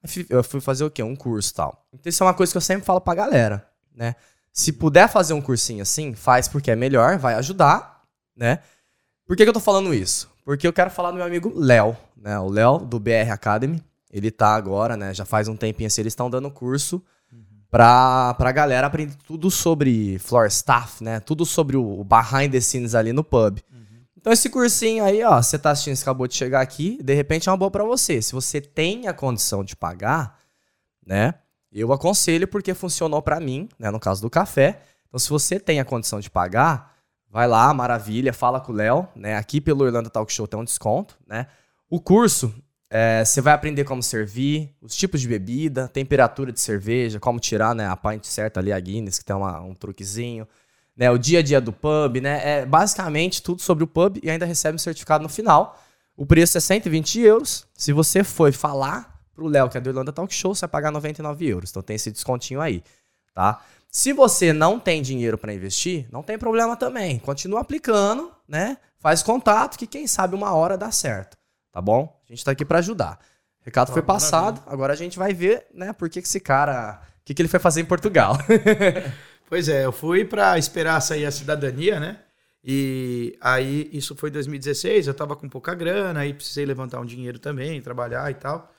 Eu fui- Eu fui fazer o quê? Um curso e tal. Então isso é uma coisa que eu sempre falo pra galera, né? Se puder fazer um cursinho assim, faz porque é melhor, vai ajudar, né? Por que, que eu tô falando isso? Porque eu quero falar do meu amigo Léo, né? O Léo, do BR Academy. Ele tá agora, né? Já faz um tempinho assim, eles estão dando curso pra, pra galera aprender tudo sobre floor staff, né? Tudo sobre o, behind the scenes ali no pub. Então esse cursinho aí, ó, você tá assistindo, você acabou de chegar aqui, de repente é uma boa pra você. Se você tem a condição de pagar, né? Eu aconselho porque funcionou pra mim, né, no caso do café. Então se você tem a condição de pagar, vai lá, maravilha, fala com o Léo, né? Aqui pelo Irlanda Talk Show tem um desconto, né? O curso, é, você vai aprender como servir, os tipos de bebida, temperatura de cerveja, como tirar, né, a pint certa ali, a Guinness, que tem uma- um truquezinho né, o dia a dia do pub, né? É basicamente tudo sobre o pub e ainda recebe um certificado no final. O preço é 120 euros. Se você for falar pro Léo, que é do Irlanda Talk Show, você vai pagar 99 euros. Então tem esse descontinho aí, tá? Se você não tem dinheiro para investir, não tem problema também. Continua aplicando, né? Faz contato que quem sabe uma hora dá certo, tá bom? A gente tá aqui para ajudar. O recado foi passado, agora a gente vai ver, né, por que que esse cara, o que que ele foi fazer em Portugal. Pois é, eu fui pra esperar sair a cidadania, né? E aí, isso foi em 2016, eu tava com pouca grana, aí precisei levantar um dinheiro também, trabalhar e tal.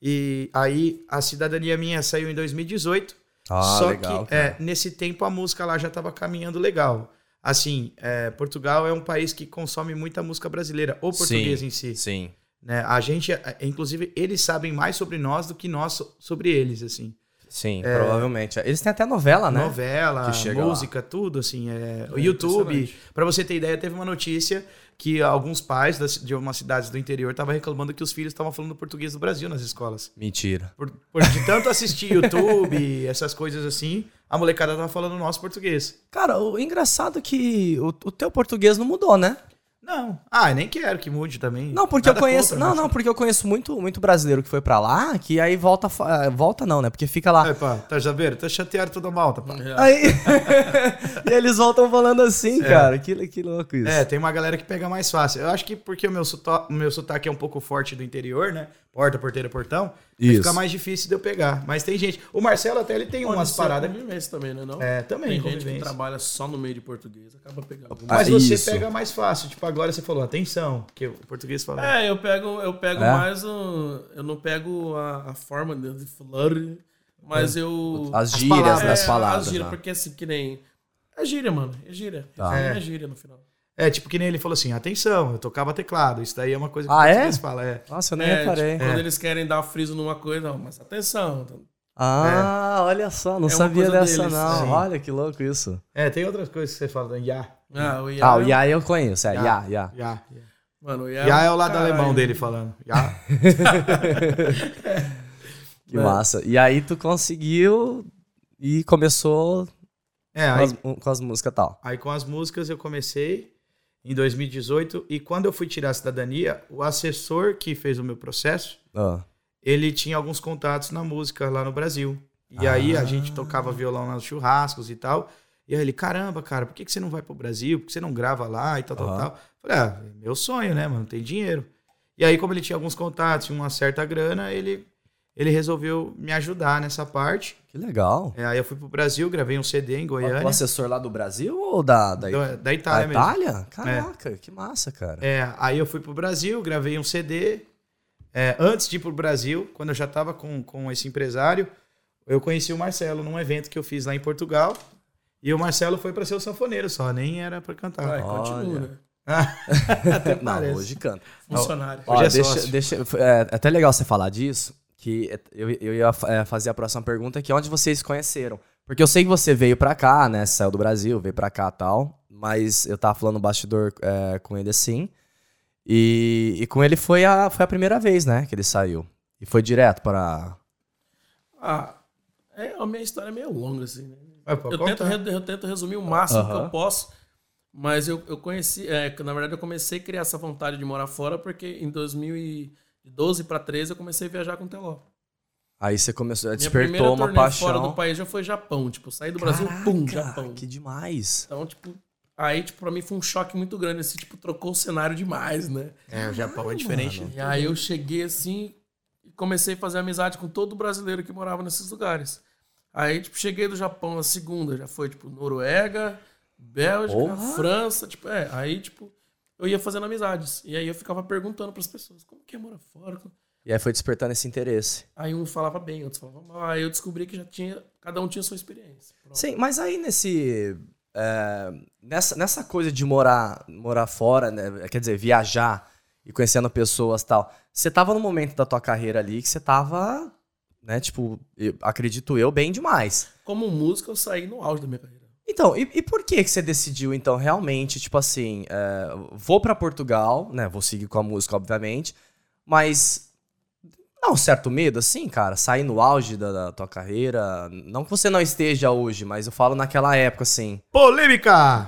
E aí, a cidadania minha saiu em 2018. Ah, só legal, que é, nesse tempo a música lá já tava caminhando legal. Assim, é, Portugal é um país que consome muita música brasileira, ou português em si. Sim. Né? A gente, é, inclusive, eles sabem mais sobre nós do que nós so- sobre eles, assim. Sim, provavelmente. Eles têm até novela, né? Novela, música, tudo, assim. É, o YouTube. Pra você ter ideia, teve uma notícia que alguns pais de umas cidades do interior estavam reclamando que os filhos estavam falando português do Brasil nas escolas. Mentira. Por, por de tanto assistir YouTube, essas coisas assim, a molecada tava falando nosso português. Cara, o engraçado é que o, o teu português não mudou, né? Não. Ah, eu nem quero que mude também. Não, porque Nada eu conheço. contra, não, não, porque eu conheço muito, muito brasileiro que foi pra lá, que aí volta. eh, Volta não, né? Porque fica lá. É, pá, tá sabendo? Tá chateado toda malta, pá. Aí. e eles voltam falando assim, cara. Que, que louco isso. É, tem uma galera que pega mais fácil. Eu acho que porque o meu, o meu sotaque é um pouco forte do interior, né? Porta, porteira, portão. Isso. Fica mais difícil de eu pegar. Mas tem gente. O Marcelo até ele tem Pode umas paradas. convivência também, né? Não? É, também, Tem gente que convivência. trabalha só no meio de português, acaba pegando. Mas Ah, você isso. pega mais fácil. Tipo, agora você falou, atenção. Que o português fala. É, eu pego, eu pego É? mais o. Eu não pego a, a forma de falar, mas eu. As As gírias palavras. das É, palavras. As gírias, né? porque assim, que nem. É gíria, mano. É gíria. Tá. É. É. é gíria no final. É, tipo que nem ele falou assim, atenção, eu tocava teclado. Isso daí é uma coisa que Ah, é? português fala. É. Nossa, eu nem É, reparei. tipo, quando eles querem dar friso numa coisa, não, mas atenção. Ah, olha só, não É sabia dessa deles, não. sim. Olha que louco isso. É, tem outras coisas que você fala, né? Ya. Ah, o Iá, Ah, o Ya eu conheço, é, Ya. Ya, Ya. Ya. Mano, o Iá, Ya é o lado caralho. alemão dele falando. Ya. Que massa. E aí tu conseguiu e começou É, com aí, as, com as músicas e tal. aí com as músicas eu comecei em 2018 e quando eu fui tirar a cidadania, o assessor que fez o meu processo, Ah, ele tinha alguns contatos na música lá no Brasil. E aí a gente tocava violão nos churrascos e tal. E aí ele, caramba, cara, por que, que você não vai pro Brasil? Por que você não grava lá e tal, tal, tal? Falei, ah, é meu sonho, né, mano? Tem dinheiro. E aí, como ele tinha alguns contatos e uma certa grana, ele, ele resolveu me ajudar nessa parte. que legal. É, aí eu fui pro Brasil, gravei um CD em Goiânia. O assessor lá do Brasil ou da, da, Da, da Itália da mesmo. Itália? Caraca, que massa, cara. É, aí eu fui pro Brasil, gravei um CD. É, antes de ir pro Brasil, quando eu já tava com, com esse empresário, eu conheci o Marcelo num evento que eu fiz lá em Portugal. E o Marcelo foi pra ser o sanfoneiro só, nem era pra cantar. Vai, continua, né? Até Não, parece. hoje canta. Funcionário. Ó, Hoje é deixa, sócio. deixa, é até legal você falar disso, que eu, eu ia é, fazer a próxima pergunta, que é onde vocês conheceram. Porque eu sei que você veio pra cá, né? Saiu do Brasil, veio pra cá e tal. Mas eu tava falando no bastidor é, com ele assim. E, e com ele foi a, foi a primeira vez, né? Que ele saiu. E foi direto para. Ah, é, a minha história é meio longa, assim, né? Pô, Eu tento, eu tento resumir o máximo que Aham. eu posso, mas eu, eu conheci, é, que, na verdade eu comecei a criar essa vontade de morar fora porque em 2012 para 13 eu comecei a viajar com o Teló. Aí você começou, despertou uma paixão. fora do país já foi Japão, tipo, saí do Brasil, pum, Caraca, Japão. Que demais. Então, tipo, aí, tipo, pra mim foi um choque muito grande, assim, tipo, trocou o cenário demais, né? É, o Japão é diferente. E aí eu cheguei assim e comecei a fazer amizade com todo brasileiro que morava nesses lugares. Aí, tipo, cheguei do Japão na segunda, já foi, tipo, Noruega, Bélgica, Porra! França, tipo, é. Aí, tipo, eu ia fazendo amizades. E aí eu ficava perguntando pras pessoas, como que é morar fora? E aí foi despertando esse interesse. Aí um falava bem, outros falavam mal. Aí eu descobri que já tinha, cada um tinha sua experiência. Pronto. Sim, mas aí nesse. é, nessa, nessa coisa de morar, morar fora, né, quer dizer, viajar e conhecendo pessoas e tal, você tava no momento da tua carreira ali que você tava, né, tipo, eu- acredito eu, bem demais. Como músico, eu saí no auge da minha carreira. Então, e, e por que que você decidiu, então, realmente, tipo assim, é, vou pra Portugal, né, vou seguir com a música, obviamente, mas dá um certo medo, assim, cara, sair no auge da, da tua carreira, não que você não esteja hoje, mas eu falo naquela época, assim, Polêmica!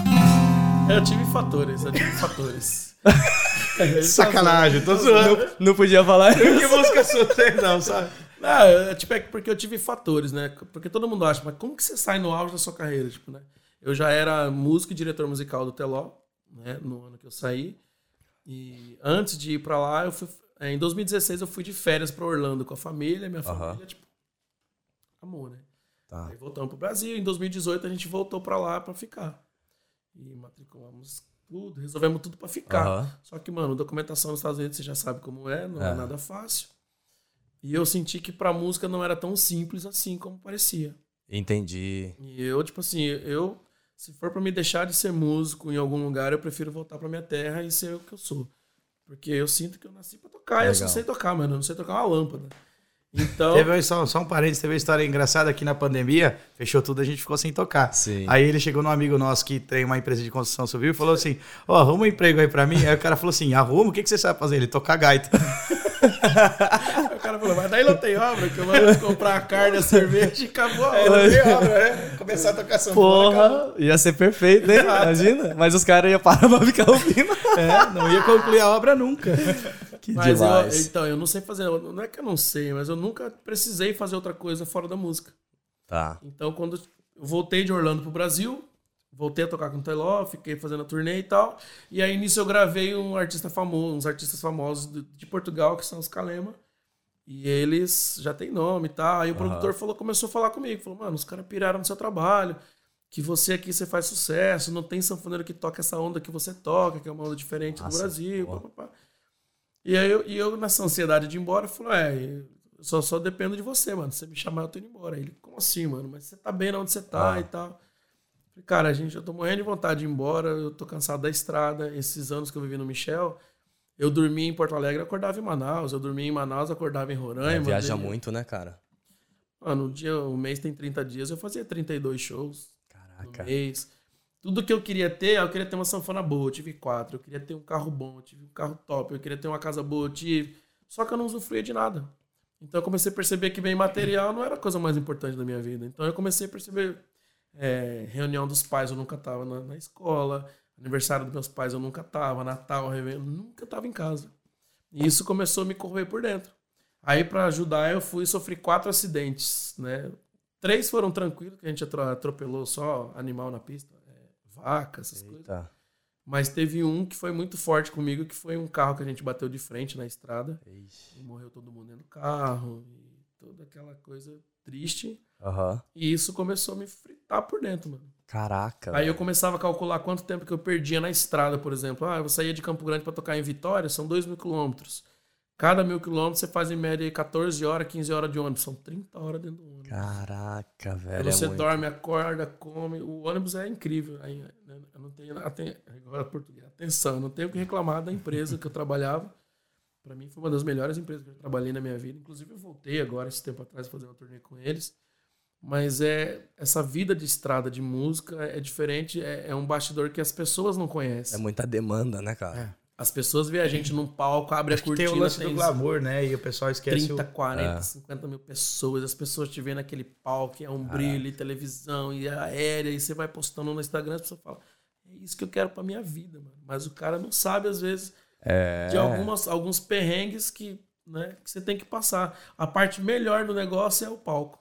Eu tive fatores, eu tive fatores. Sacanagem, tô zoando. Não podia falar que música sua tem, não, sabe? Não, é, tipo, é porque eu tive fatores, né? Porque todo mundo acha, mas como que você sai no auge da sua carreira, tipo, né? Eu já era músico e diretor musical do Teló, né? No ano que eu saí. E antes de ir pra lá, eu fui... é, Em 2016 eu fui de férias pra Orlando com a família, minha família, tipo... Amor, né? Tá. Aí voltamos pro Brasil. Em 2018 a gente voltou pra lá pra ficar. E matriculamos tudo, resolvemos tudo pra ficar. Aham. Só que, mano, documentação nos Estados Unidos você já sabe como é, não é, É. nada fácil. E eu senti que pra música não era tão simples assim como parecia. Entendi. E eu, tipo assim, eu, se for pra me deixar de ser músico em algum lugar, eu prefiro voltar pra minha terra e ser o que eu sou. Porque eu sinto que eu nasci pra tocar, e eu só Legal. sei tocar, mano, eu não sei tocar uma lâmpada. Então, Teve só, só um parênteses, teve uma história engraçada aqui na pandemia, fechou tudo, a gente ficou sem tocar. Sim. Aí ele chegou num amigo nosso que tem uma empresa de construção civil e falou assim: Ó, arruma um emprego aí pra mim. Aí o cara falou assim: arruma, o que, que você sabe fazer? Ele tocar gaita. o cara falou, mas daí não tem obra, que eu vou comprar a carne, a cerveja e acabou a obra. não tem obra, né? Começar a tocar sanfona. acabou. Porra, ia ser perfeito, hein? Imagina. Mas os caras iam parar pra ficar ouvindo. É, não ia concluir a obra nunca. Que Mas eu, demais. então, eu não sei fazer, não é que eu não sei, mas eu nunca precisei fazer outra coisa fora da música. Tá. Então, quando eu voltei de Orlando pro Brasil, voltei a tocar com o Teló, fiquei fazendo a turnê e tal. E aí nisso eu gravei um artista famoso, uns artistas famosos de, Portugal, que são os Kalema. E eles já têm nome e tal. Aí o produtor falou, começou a falar comigo, falou: "Mano, os caras piraram no seu trabalho, que você aqui você faz sucesso, não tem sanfoneiro que toca essa onda que você toca, que é uma onda diferente Nossa, do Brasil". pá, pá, pá. E aí eu, e eu nessa ansiedade de ir embora, falei: "É, só, só dependo de você, mano. Se você me chamar, eu tô indo embora. Aí ele, como assim, mano? Mas você tá bem onde você tá Ah. e tal. Falei, cara, gente, eu tô morrendo de vontade de ir embora, eu tô cansado da estrada. Esses anos que eu vivi no Michel, eu dormia em Porto Alegre, acordava em Manaus. Eu dormia em Manaus, acordava em Roraima. É, viaja Daí- muito, né, cara? Mano, um dia, o mês tem 30 dias, eu fazia 32 shows Caraca. mês. Tudo que eu queria ter, eu queria ter uma sanfona boa, eu tive quatro. Eu queria ter um carro bom, eu tive um carro top. Eu queria ter uma casa boa, eu tive. Só que eu não usufruía de nada. Então eu comecei a perceber que bem material não era a coisa mais importante da minha vida. Então eu comecei a perceber é, reunião dos pais eu nunca tava na, na escola, aniversário dos meus pais eu nunca tava, Natal, Réveillon, nunca tava em casa. E isso começou a me corroer por dentro. Aí pra ajudar eu fui e sofri quatro acidentes, né? Três foram tranquilos, que a gente atro- atropelou só animal na pista, é, vaca, essas coisas. Eita. Mas teve um que foi muito forte comigo, que foi um carro que a gente bateu de frente na estrada. Ixi. E morreu todo mundo dentro do carro. E toda aquela coisa triste. Aham. E isso começou a me fritar por dentro, mano. Caraca. Aí eu começava a calcular quanto tempo que eu perdia na estrada, por exemplo. Ah, eu saía de Campo Grande pra tocar em Vitória, são 2 mil quilômetros. Cada mil quilômetros você faz em média aí 14 horas, 15 horas de ônibus. São 30 horas dentro do ônibus. Caraca, Aí velho. você é muito. dorme, acorda, come. O ônibus é incrível. Aí, né, eu não tenho aten- agora português. Atenção, eu não tenho o que reclamar da empresa que eu trabalhava. Para mim foi uma das melhores empresas que eu trabalhei na minha vida. Inclusive eu voltei agora esse tempo atrás fazer uma turnê com eles. Mas é essa vida de estrada de música é diferente, é, é um bastidor que as pessoas não É conhecem. muita demanda, né, cara? É. As pessoas veem a gente num palco, abre Acho a cortina, tem o lance tem do glamour, né? E o pessoal esquece 30, o... 40, É. 50 mil pessoas, as pessoas te vendo naquele palco, é um brilho, e televisão, e aérea, e você vai postando no Instagram, as pessoas falam, é isso que eu quero pra minha vida, mano. Mas o cara não sabe, às vezes, É. de algumas, alguns perrengues que, né, que você tem que passar. A parte melhor do negócio é o palco.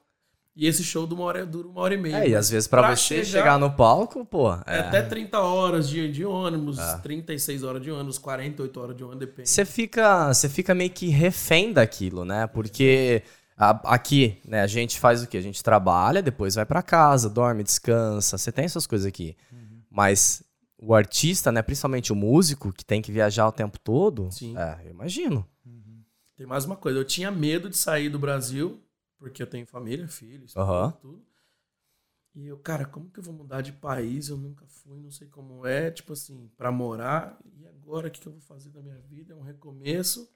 E esse show de uma hora, dura uma hora e meia. É, e Mas às vezes pra, você chegar... no palco, pô. é É. até 30 horas de, de ônibus, 36 horas de ônibus, 48 horas de ônibus, depende. Você fica, você fica meio que refém daquilo, né? Porque a- aqui, né, a gente faz o quê? A gente trabalha, depois vai pra casa, dorme, descansa. Você tem essas coisas aqui. Uhum. Mas o artista, né, principalmente o músico, que tem que viajar o tempo todo, Sim. é, eu imagino. Tem mais uma coisa. Eu tinha medo de sair do Brasil, porque eu tenho família, filho, esposa, Aham. tudo. E eu, cara, como que eu vou mudar de país? Eu nunca fui, não sei como é, tipo assim, pra morar. E agora o que que eu vou fazer da minha vida? É um recomeço.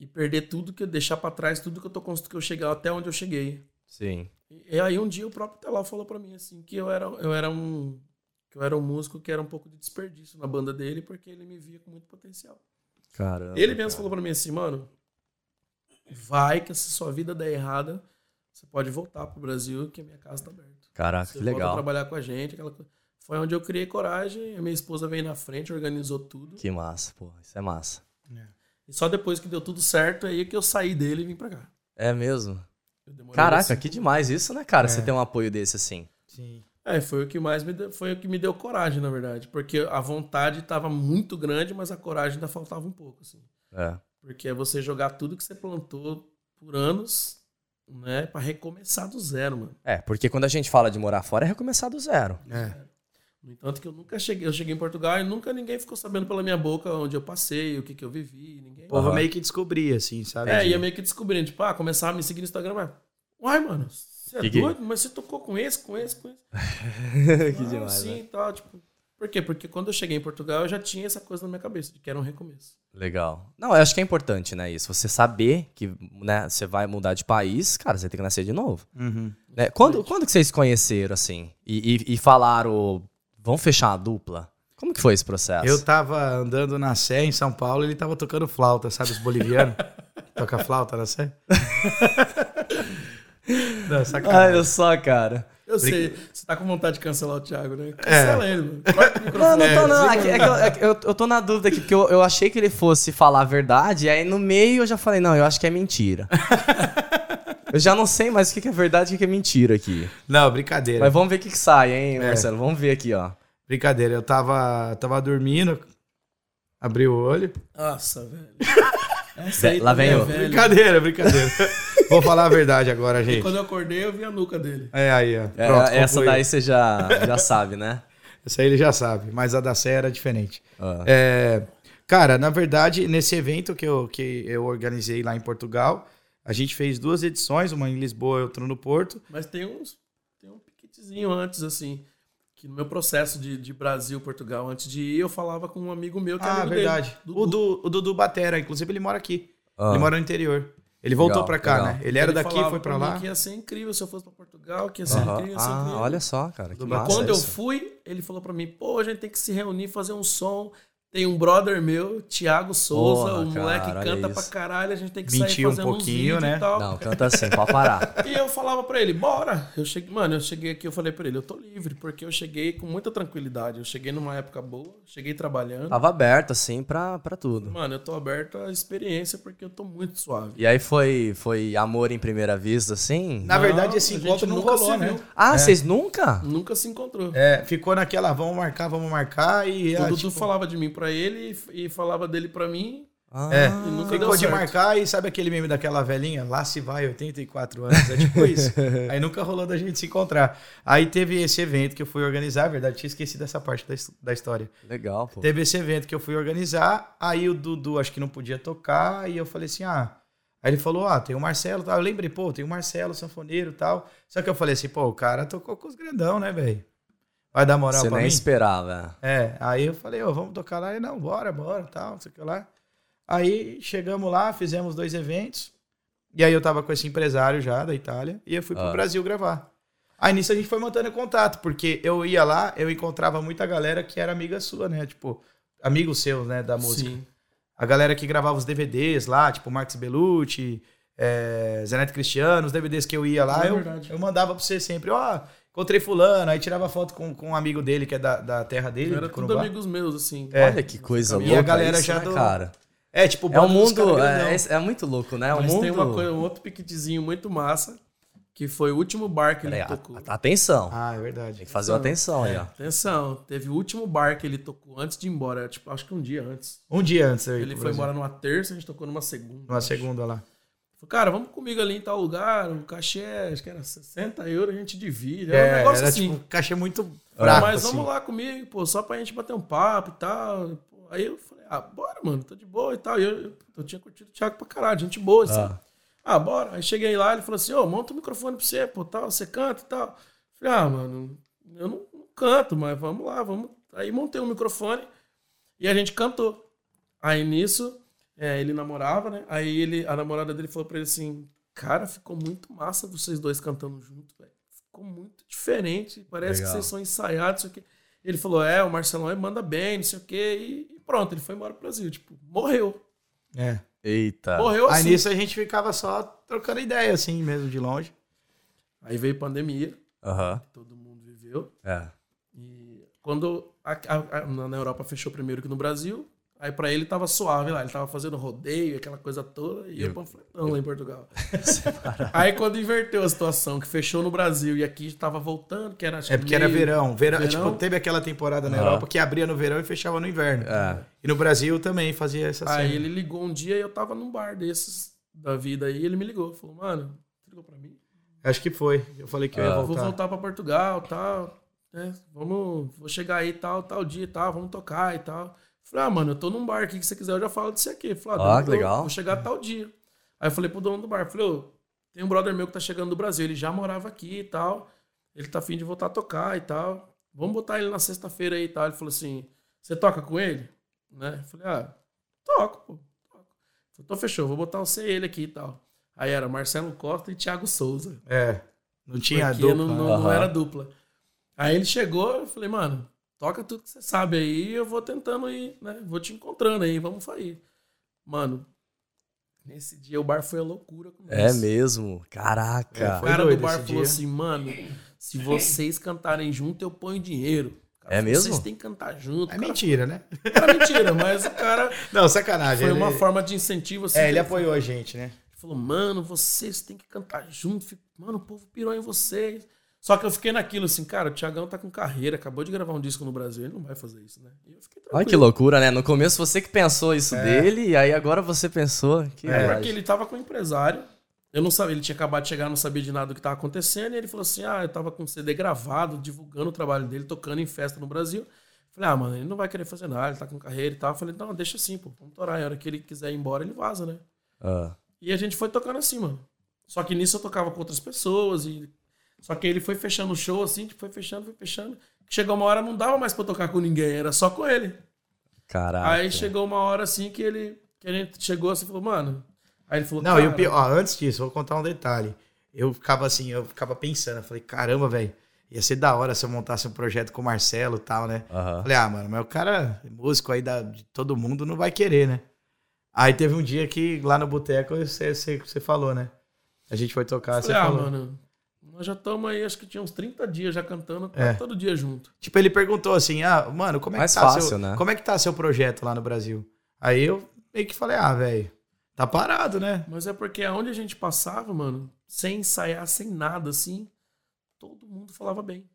E perder tudo que eu deixar pra trás, tudo que eu tô construindo, que eu chegar até onde eu cheguei. Sim. E, e aí um dia o próprio Teló falou pra mim assim que eu era eu era um que eu era um músico que era um pouco de desperdício na banda dele porque ele me via com muito potencial. Caramba. Ele mesmo cara. falou pra mim assim, mano, vai que se sua vida der errada, você pode voltar pro Brasil que a minha casa tá aberta. Caraca, Você que legal. trabalhar com a gente, aquela coisa. Foi onde eu criei coragem, a minha esposa veio na frente, organizou tudo. Que massa, pô. Isso é massa. E só depois que deu tudo certo, aí que eu saí dele e vim pra cá. É mesmo. Caraca, assim. que demais isso, né, cara? É. Você tem um apoio desse assim. Sim. É, foi o que mais me deu, foi o que me deu coragem, na verdade. Porque a vontade estava muito grande, mas a coragem ainda faltava um pouco, assim. É. Porque é você jogar tudo que você plantou por anos, né, Pra recomeçar do zero, mano. É, porque quando a gente fala de morar fora é recomeçar do zero. É. No entanto que eu nunca cheguei, eu cheguei em Portugal e nunca ninguém ficou sabendo pela minha boca onde eu passei, o que que eu vivi, ninguém. O povo Aham. meio que descobria, assim, sabe? É, ia meio que descobrindo, tipo, ah, começava a me seguir no Instagram, mas, uai, mano, você é Que que- doido? Mas você tocou com esse, com esse, com esse. que ah, demais, sim, né? e tal, tipo, Por quê? Porque quando eu cheguei em Portugal, eu já tinha essa coisa na minha cabeça, de que era um recomeço. Legal. Não, eu acho que é importante, né, isso. Você saber que né, você vai mudar de país, cara, você tem que nascer de novo. Uhum. Né? Quando, quando que vocês se conheceram, assim? E, e, e falaram, vamos fechar a dupla? Como que foi esse processo? Eu tava andando na Sé, em São Paulo, ele tava tocando flauta, sabe os bolivianos? Toca flauta na Sé? Não, sacanagem. Olha só, cara. Eu sei, você tá com vontade de cancelar o Thiago, né? Cancela ele, mano. Não, não tô, não. É é eu, é que eu- eu tô na dúvida aqui, porque eu, eu achei que ele fosse falar a verdade, e aí no meio eu já falei, não, eu acho que é mentira. eu já não sei mais o que é verdade e o que é mentira aqui. Não, brincadeira. Mas vamos ver o que, que sai, hein, É. Marcelo? Vamos ver aqui, ó. Brincadeira. Eu tava, tava dormindo, abri o olho. Nossa, velho. Essa aí Lá vem é eu. velha. Brincadeira, brincadeira. Vou falar a verdade agora, gente. Quando eu acordei, eu vi a nuca dele. É aí, ó. É, Pronto, essa daí você já, já sabe, né? Essa aí ele já sabe, mas a da Sé era diferente. Ah. É, cara, na verdade, nesse evento que eu, que eu organizei lá em Portugal, a gente fez duas edições, uma em Lisboa e outra no Porto. Mas tem uns. Tem um piquetezinho antes, assim. Que no meu processo de, de Brasil, Portugal, antes de ir, eu falava com um amigo meu que é Ah, amigo verdade. dele. O, do, o Dudu Batera, inclusive ele mora aqui. Ah. Ele mora no interior. Ele voltou pra cá, legal. né? Ele era daqui, falava foi pra mim lá. Que ia ser incrível se eu fosse pra Portugal, que ia ser Aham. incrível, ia ser Ah, incrível. olha só, cara. Que Mas massa Quando eu isso. fui, ele falou pra mim, pô, a gente tem que se reunir, fazer um som. Tem um brother meu, Thiago Souza, Porra, o moleque cara, canta isso. pra caralho, a gente tem que Mentiu sair um fazendo uns pouquinho, vídeos né? e tal. Não, canta assim, pode parar. E eu falava pra ele, bora. Eu cheguei, mano, eu cheguei aqui, eu falei pra ele, eu tô livre, porque eu cheguei com muita tranquilidade. Eu cheguei numa época boa, cheguei trabalhando. Tava aberto, assim, pra, pra tudo. Mano, eu tô aberto à experiência porque eu tô muito suave. E aí foi, foi amor em primeira vista, assim? Na verdade, Não, esse a gente encontro não nunca rolou, se né? viu. Ah, vocês nunca? Nunca se encontrou. É, ficou naquela, vamos marcar, vamos marcar e... o Dudu tipo, falava de mim pra ele e, e falava dele pra mim. Ah, É, E nunca ficou deu de marcar e sabe aquele meme daquela velhinha? Lá se vai, 84 anos, é tipo isso. Aí nunca rolou da gente se encontrar. Aí teve esse evento que eu fui organizar, é verdade, tinha esquecido essa parte da, da história. legal, pô. Teve esse evento que eu fui organizar, aí o Dudu acho que não podia tocar, e eu falei assim, ah... Aí ele falou, ah, tem o Marcelo, tal. eu lembrei, pô, tem o Marcelo, sanfoneiro e tal. Só que eu falei assim, pô, o cara tocou com os grandão, né, velho? Vai dar moral Você pra nem mim? esperava. É, aí eu falei, ó, vamos tocar lá. Ele, não, bora, bora, tal, não sei o que lá. Aí chegamos lá, fizemos dois eventos. E aí eu tava com esse empresário já da Itália e eu fui pro Ah. Brasil gravar. Aí nisso a gente foi mantendo contato, porque eu ia lá, eu encontrava muita galera que era amiga sua, né? Tipo, amigos seus, né, da música. Sim. A galera que gravava os DVDs lá, tipo Marcos Bellucci, é, Zeneto Cristiano, os DVDs que eu ia lá, É eu, verdade. eu mandava pra você sempre, ó, encontrei fulano, aí tirava foto com, com um amigo dele, que é da, da terra dele, Era de tudo amigos meus, assim. É. Olha que coisa E a louca galera isso, já né, do- cara? É, tipo, É um mundo... É, é- é muito louco, né? É um Mas mundo... tem uma coisa, um outro piquetezinho muito massa, que foi o último bar que ele Peraí, a- tocou. a- atenção. Ah, é verdade. Tem que fazer uma atenção aí, ó. Atenção, teve o último bar que ele tocou antes de ir embora, tipo, acho que um dia antes. Um dia antes ia Ele foi embora numa terça, a gente tocou numa segunda. Numa acho. segunda lá. Falei, cara, vamos comigo ali em tal lugar, o cachê, acho que era 60 euros, a gente divide. É, Era um negócio era assim. tipo um cachê muito fraco, mas assim. vamos lá comigo, pô, só pra gente bater um papo e tal. Aí eu falei, ah, bora, mano, tô de boa e tal. E eu, eu, eu tinha curtido o Thiago pra caralho, gente boa, sabe? Ah, bora. Aí cheguei lá, ele falou assim, ô, monta o microfone pra você, pô, tal, você canta e tal. Falei, ah, mano, eu não, não canto, mas vamos lá, vamos. Aí montei um microfone e a gente cantou. Aí nisso, é, ele namorava, né? Aí ele, a namorada dele falou pra ele assim, cara, ficou muito massa vocês dois cantando junto, velho. Ficou muito diferente, parece Legal. que vocês são ensaiados, não sei o quê. Ele falou, é, o Marcelão manda bem, não sei o quê, e, e pronto, ele foi embora pro Brasil, tipo, morreu. É. Eita. Morreu Aí assim. nisso a gente ficava só trocando ideia, assim, mesmo de longe. Aí veio pandemia, Aham. todo mundo viveu. É. E quando a, a- a- na Europa fechou primeiro que no Brasil, aí pra ele tava suave lá, ele tava fazendo rodeio, aquela coisa toda, e eu panfletão lá em Portugal. aí quando inverteu a situação, que fechou no Brasil e aqui tava voltando, que era acho É que porque era meio- verão. verão. verão. Tipo, teve aquela temporada na Aham. Europa que abria no verão e fechava no inverno. É. E no Brasil também fazia essa Aí cena. ele ligou um dia e eu tava num bar desses da vida aí, ele me ligou, falou: "Mano, você ligou pra mim? Acho que foi. Eu falei que eu ia Ah. Vou voltar. voltar pra Portugal, tal, né? Vamos, vou chegar aí tal, tal dia e tal, vamos tocar e tal. Falei, ah, mano, eu tô num bar aqui que você quiser, eu já falo disso aqui. Falei, Ah, ah, que legal. Vou chegar tal dia. Aí eu falei pro dono do bar, falei, ô, tem um brother meu que tá chegando do Brasil, ele já morava aqui e tal. Ele tá afim de voltar a tocar e tal. vamos botar ele na sexta-feira aí e tal. Ele falou assim, você toca com ele? Né? Eu falei, ah, toco, pô. Toco. Então fechou, vou botar você e ele aqui e tal. Aí era Marcelo Costa e Thiago Souza. É. Não tinha dupla. não, não, Aham. não era dupla. Aí ele chegou, eu falei, mano, toca tudo que você sabe aí, eu vou tentando ir, né? Vou te encontrando aí, vamos sair. Mano, nesse dia o bar foi a loucura comigo. É mesmo? Caraca. É, O cara do bar falou dia. assim, mano, se vocês cantarem junto, eu ponho dinheiro. Cara, É mesmo? Vocês têm que cantar junto. É cara- mentira, né? Era mentira, mas o cara Não, sacanagem. foi ele- uma forma de incentivo assim. É, ele apoiou a gente, né? Ele falou, mano, vocês têm que cantar junto. Mano, o povo pirou em vocês. Só que eu fiquei naquilo assim, cara, o Thiagão tá com carreira, acabou de gravar um disco no Brasil, ele não vai fazer isso, né? E eu fiquei Olha que loucura, né? No começo você que pensou isso dele, e aí agora você pensou. Que É, porque ele tava com um empresário. Eu não sabia, ele tinha acabado de chegar, não sabia de nada do que tava acontecendo. E ele falou assim: Ah, eu tava com um CD gravado, divulgando o trabalho dele, tocando em festa no Brasil. Falei, ah, mano, ele não vai querer fazer nada, ele tá com carreira e tal. Falei, não, deixa assim, pô, vamos torar. A hora que ele quiser ir embora, ele vaza, né? Ah, E a gente foi tocando assim, mano. Só que nisso eu tocava com outras pessoas e. Só que ele foi fechando o show assim, tipo, foi fechando, foi fechando. Chegou uma hora não dava mais pra tocar com ninguém, era só com ele. caraca. Aí chegou uma hora assim que ele. Que a gente chegou assim e falou, mano. Aí ele falou, Não, e o "Cara, pior, ó, antes disso, vou contar um detalhe. Eu ficava assim, eu ficava pensando, eu falei, caramba, velho, ia ser da hora se eu montasse um projeto com o Marcelo e tal, né? Aham. Falei, ah, mano, mas o cara, músico aí da, de todo mundo, não vai querer, né? Aí teve um dia que lá no boteco você, você, você falou, né? A gente foi tocar, você Falei, ah, falou. mano, nós já estamos aí, acho que tinha uns 30 dias já cantando É. todo dia junto. Tipo, ele perguntou assim, ah, mano, como é Mais que tá fácil, seu, né? como é que tá seu projeto lá no Brasil? Aí eu meio que falei, ah, velho, tá parado, né? Mas é porque aonde a gente passava, mano, sem ensaiar, sem nada, assim, todo mundo falava bem.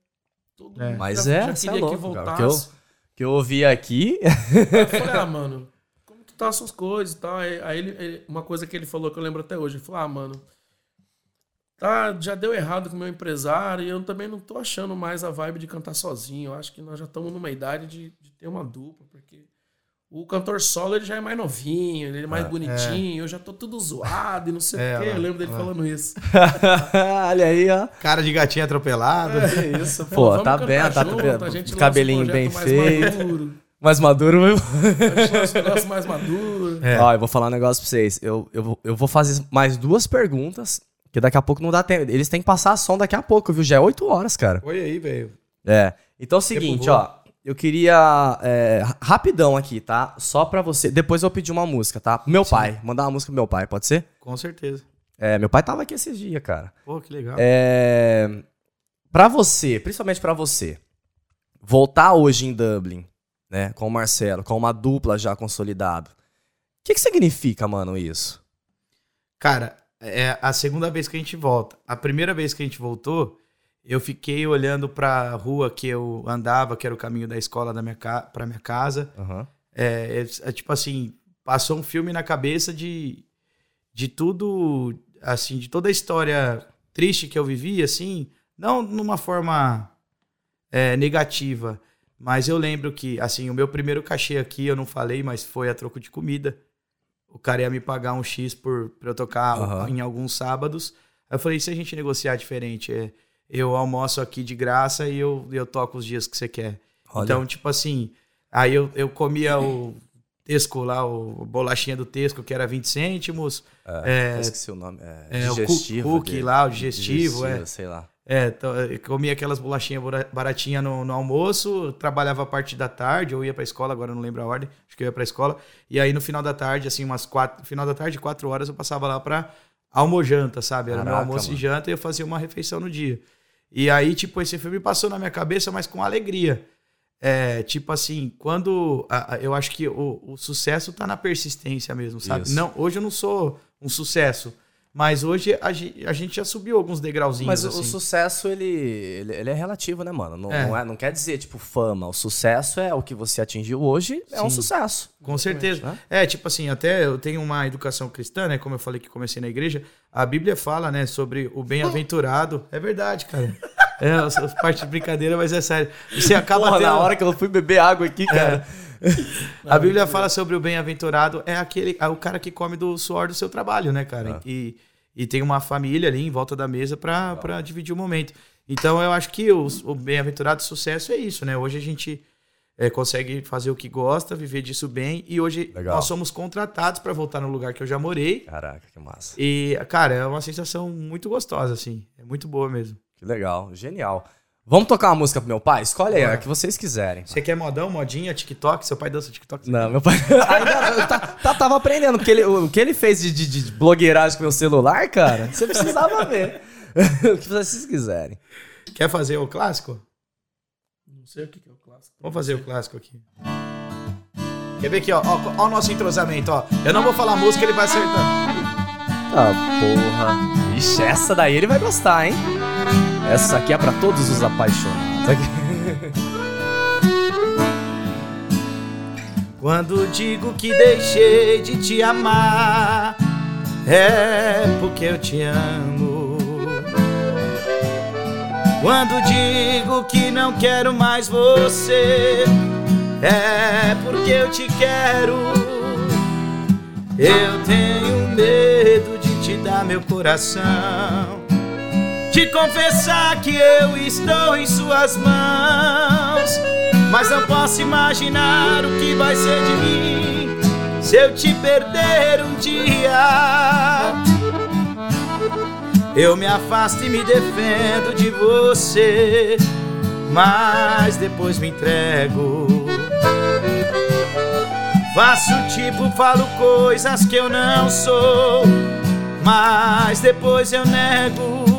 Todo É. mundo Mas já, é, já cê é queria que louco, cara, voltasse. que eu ouvi aqui. Eu falei, ah, mano, como que tá as suas coisas e tal? Aí, aí ele, ele- uma coisa que ele falou que eu lembro até hoje, ele falou, ah, mano, tá, já deu errado com o meu empresário e eu também não tô achando mais a vibe de cantar sozinho. Eu acho que nós já estamos numa idade de, de ter uma dupla, porque o cantor solo ele já é mais novinho, ele é mais bonitinho, eu já tô tudo zoado e não sei É, o quê. Eu lembro dele lá. falando isso. Olha aí, ó. Cara de gatinho atropelado. É isso. Pô, vamos tá bem, tá junto, cabelinho bem feito. Maduro, Mais maduro, negócio mais maduro. É. Ó, eu vou falar um negócio pra vocês. Eu, eu, vou- eu vou fazer mais duas perguntas, que daqui a pouco não dá tempo. Eles têm que passar a som daqui a pouco, viu? Já é 8 horas, cara. Oi aí, velho. É. Então é o seguinte, ó. Eu queria. é, ra- rapidão aqui, tá? Só pra você. Depois eu vou pedir uma música, tá? Meu pai. Mandar uma música pro meu pai, pode ser? Com certeza. É, meu pai tava aqui esses dias, cara. Pô, que legal. É. Pra você, principalmente pra você, voltar hoje em Dublin, né? Com o Marcelo, com uma dupla já consolidado. O que, que significa, mano, isso? Cara, é a segunda vez que a gente volta. A primeira vez que a gente voltou, eu fiquei olhando pra rua que eu andava, que era o caminho da escola da minha ca... pra minha casa. Aham. É, é, é tipo assim, passou um filme na cabeça de, de tudo, assim, de toda a história triste que eu vivi, assim, não numa forma é, negativa, mas eu lembro que, assim, o meu primeiro cachê aqui, eu não falei, mas foi a troco de comida. O cara ia me pagar um X por, pra eu tocar Aham. em alguns sábados. Aí eu falei, e se a gente negociar diferente? É, eu almoço aqui de graça e eu, eu toco os dias que você quer. Olha. Então, tipo assim, aí eu, eu comia o Tesco lá, o bolachinha do Tesco, que era 20 cêntimos. É, eu esqueci o nome. É, é, o digestivo. cookie dele. lá, o digestivo, é. Sei lá. É, então, comia aquelas bolachinhas baratinhas no, no almoço, trabalhava a parte da tarde, eu ia pra escola, agora não lembro a ordem, acho que eu ia pra escola. E aí no final da tarde, assim, umas quatro, final da tarde, quatro horas, eu passava lá pra almojanta, sabe? Era meu Caraca, almoço mano. e janta e eu fazia uma refeição no dia. E aí, tipo, esse filme passou na minha cabeça, mas com alegria. É, tipo assim, quando. a- a- eu acho que o, o sucesso tá na persistência mesmo, sabe? Isso. Não, hoje eu não sou um sucesso. Mas hoje a, a gente já subiu alguns degrauzinhos. Mas o- assim. o sucesso, ele, ele, ele é relativo, né, mano? Não, É. Não, é, não quer dizer, tipo, fama. O sucesso é o que você atingiu hoje, é um Sim. sucesso. Com certeza. né? É, tipo assim, até eu tenho uma educação cristã, né? Como eu falei que comecei na igreja, a Bíblia fala, né, sobre o bem-aventurado. É verdade, cara. É, parte de brincadeira, mas é sério. Você acaba Porra, tendo- na hora que eu fui beber água aqui, cara. A Bíblia fala sobre o bem-aventurado, é aquele, é o cara que come do suor do seu trabalho, né, cara? E, e tem uma família ali em volta da mesa pra pra dividir o momento. Então eu acho que o, o bem-aventurado sucesso é isso, né? Hoje a gente é, consegue fazer o que gosta, viver disso bem. E hoje Legal. nós somos contratados para voltar no lugar que eu já morei. Caraca, que massa. E, cara, é uma sensação muito gostosa, assim. É muito boa mesmo. Que legal, genial. Vamos tocar uma música pro meu pai? Escolhe aí, a Bora. que vocês quiserem. Você quer modão, modinha, TikTok? Seu pai dança TikTok? Não, meu pai ainda tá, tá- tava aprendendo, porque ele, o que ele fez de, de, de blogueiragem com meu celular, cara, você precisava ver. o que vocês quiserem. Quer fazer o clássico? Não sei o que que é o clássico. Vamos fazer o clássico aqui. Quer ver aqui, ó? Ó, ó o nosso entrosamento, ó. Eu não vou falar música, ele vai acertar. Ah, porra. Ixi, essa daí ele vai gostar, hein? Essa aqui é pra todos os apaixonados. Aqui. Quando digo que deixei de te amar, é porque eu te amo. Quando digo que não quero mais você, é porque eu te quero. Eu tenho medo de te dar meu coração, de confessar que eu estou em suas mãos. Mas não posso imaginar o que vai ser de mim se eu te perder um dia. Eu me afasto e me defendo de você, mas depois me entrego. Faço tipo, falo coisas que eu não sou, mas depois eu nego.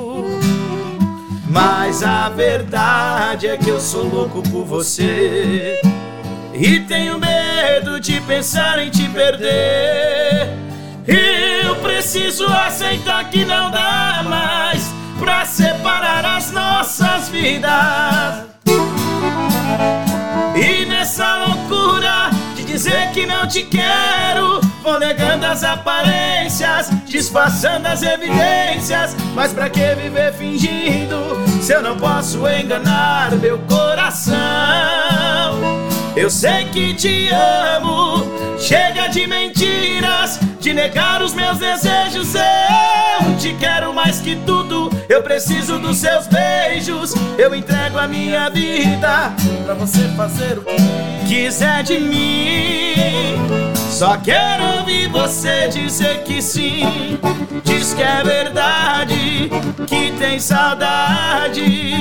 Mas a verdade é que eu sou louco por você e tenho medo de pensar em te perder. Eu preciso aceitar que não dá mais pra separar as nossas vidas. E nessa loucura dizer que não te quero, vou negando as aparências, disfarçando as evidências. Mas pra que viver fingindo se eu não posso enganar meu coração? Eu sei que te amo, chega de mentiras, de negar os meus desejos. Eu te quero mais que tudo, eu preciso dos seus beijos. Eu entrego a minha vida Pra você fazer o que quiser de mim. Só quero ouvir você dizer que sim. Diz que é verdade, que tem saudade.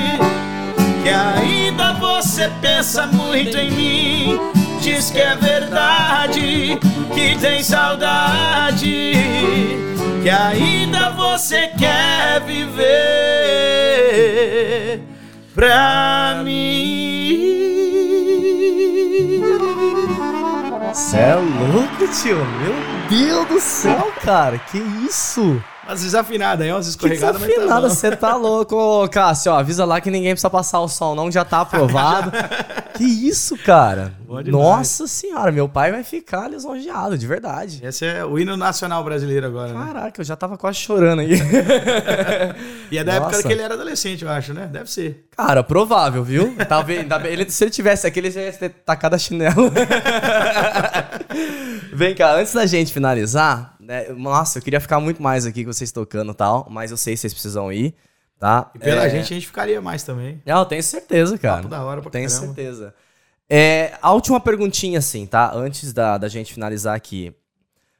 Que ainda você pensa muito em mim. Diz que é verdade, que tem saudade. Que ainda você quer viver pra mim. Cê é louco, tio. Meu Deus do céu, cara. Que isso? Umas desafinadas aí, umas Que escorregadas, mas tá desafinada, você tá louco, Ô, Cássio. Ó, avisa lá que ninguém precisa passar o som, não, já tá aprovado. que isso, cara? Nossa senhora, meu pai vai ficar lisonjeado, de verdade. Esse é o hino nacional brasileiro agora, né? Caraca, eu já tava quase chorando aí. E é da época Nossa. que ele era adolescente, eu acho, né? Deve ser. Cara, provável, viu? Talvez, bem- ele, se ele tivesse aqui, ele já ia ter tacado a chinelo. Vem cá, antes da gente finalizar, né? Nossa, eu queria ficar muito mais aqui com vocês tocando e tal, mas eu sei que vocês precisam ir, tá? E pela É, gente, a gente ficaria mais também. Não, eu tenho certeza, cara. Papo da hora pra Tenho caramba. certeza. É, a última perguntinha, assim, tá? Antes da, da gente finalizar aqui.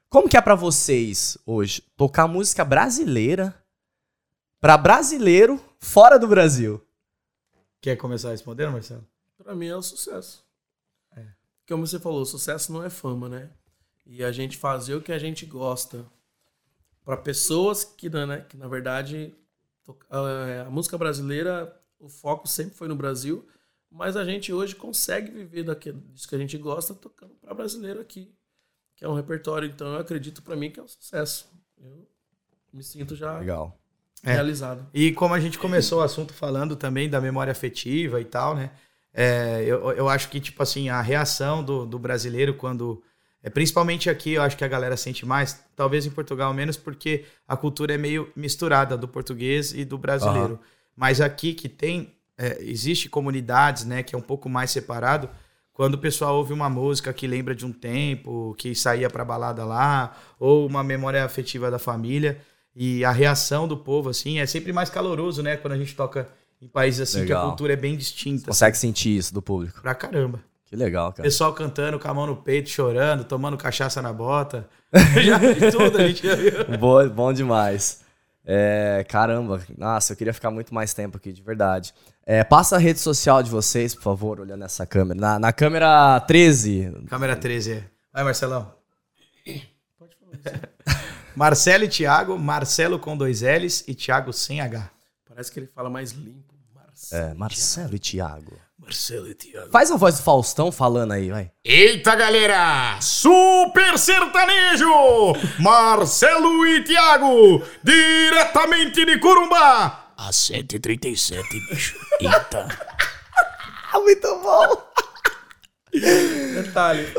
Como que é pra vocês hoje tocar música brasileira pra brasileiro fora do Brasil? Quer começar respondendo, Marcelo? Pra mim é o sucesso. Como você falou, sucesso não é fama, né? E a gente fazer o que a gente gosta para pessoas que, né, que na verdade to- a música brasileira, o foco sempre foi no Brasil, mas a gente hoje consegue viver daquilo disso que a gente gosta tocando para brasileiro aqui, que é um repertório. Então eu acredito para mim que é um sucesso. Eu me sinto já Legal. É. realizado. E como a gente começou o assunto falando também da memória afetiva e tal, né? É, eu, eu acho que, tipo assim, a reação do, do brasileiro quando. É, principalmente aqui, eu acho que a galera sente mais, talvez em Portugal menos, porque a cultura é meio misturada do português e do brasileiro. Mas aqui que tem. é, existe comunidades, né, que é um pouco mais separado. Quando o pessoal ouve uma música que lembra de um tempo, que saía pra balada lá, ou uma memória afetiva da família, e a reação do povo, assim, é sempre mais caloroso, né? Quando a gente toca em países assim que a Legal. cultura é bem distinta. Consegue sentir isso do público. Pra caramba. Que legal, cara. Pessoal cantando com a mão no peito, chorando, tomando cachaça na bota. já vi tudo, a gente já viu. Bom, bom demais. É, caramba, nossa, eu queria ficar muito mais tempo aqui, de verdade. É, passa a rede social de vocês, por favor, olhando essa câmera. Na, na câmera 13. Câmera 13, é. Vai, Marcelão. Marcelo e Thiago, Marcelo com dois L's e Thiago sem H. Parece que ele fala mais limpo. Marcelo. É, Marcelo e Thiago. Marcelo e Thiago. Faz a voz do Faustão falando aí, vai. Eita, galera! Super sertanejo! Marcelo e Thiago, diretamente de Corumbá! A 7h37, bicho. Eita. Muito bom! Detalhe.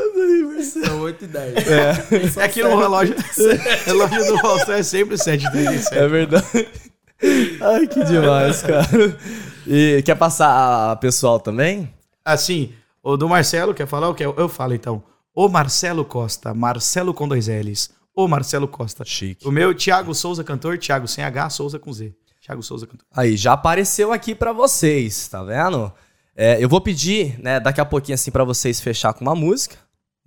São 8 e 10. É que no relógio, relógio do Faustão é sempre 7h37. É verdade. Ai, que demais, cara. E quer passar a pessoal também? Assim, o do Marcelo, quer falar o que? Eu falo então. O Marcelo Costa, Marcelo com dois L's. O Marcelo Costa. Chique. O meu, Thiago Souza, cantor, Thiago sem H, Souza com Z. Thiago Souza, cantor. Aí, já apareceu aqui pra vocês, tá vendo? É, eu vou pedir, né, daqui a pouquinho assim pra vocês fechar com uma música,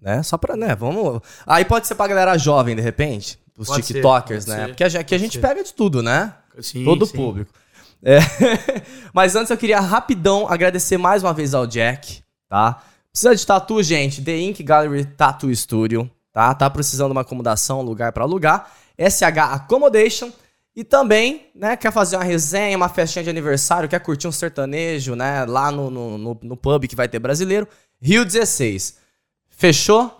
né? Só pra, né, vamos... Aí pode ser pra galera jovem, de repente, os Pode ser, tiktokers, pode né? ser, Porque aqui a gente ser. pega de tudo, né? Sim, Todo o sim. público. É. Mas antes eu queria rapidão agradecer mais uma vez ao Jack, tá? Precisa de tatu, gente? The Ink Gallery Tattoo Studio, tá? Tá precisando de uma acomodação, lugar pra alugar. SH Accommodation. E também, né, quer fazer uma resenha, uma festinha de aniversário, quer curtir um sertanejo, né, lá no, no, no, no pub que vai ter brasileiro, Rio 16. Fechou?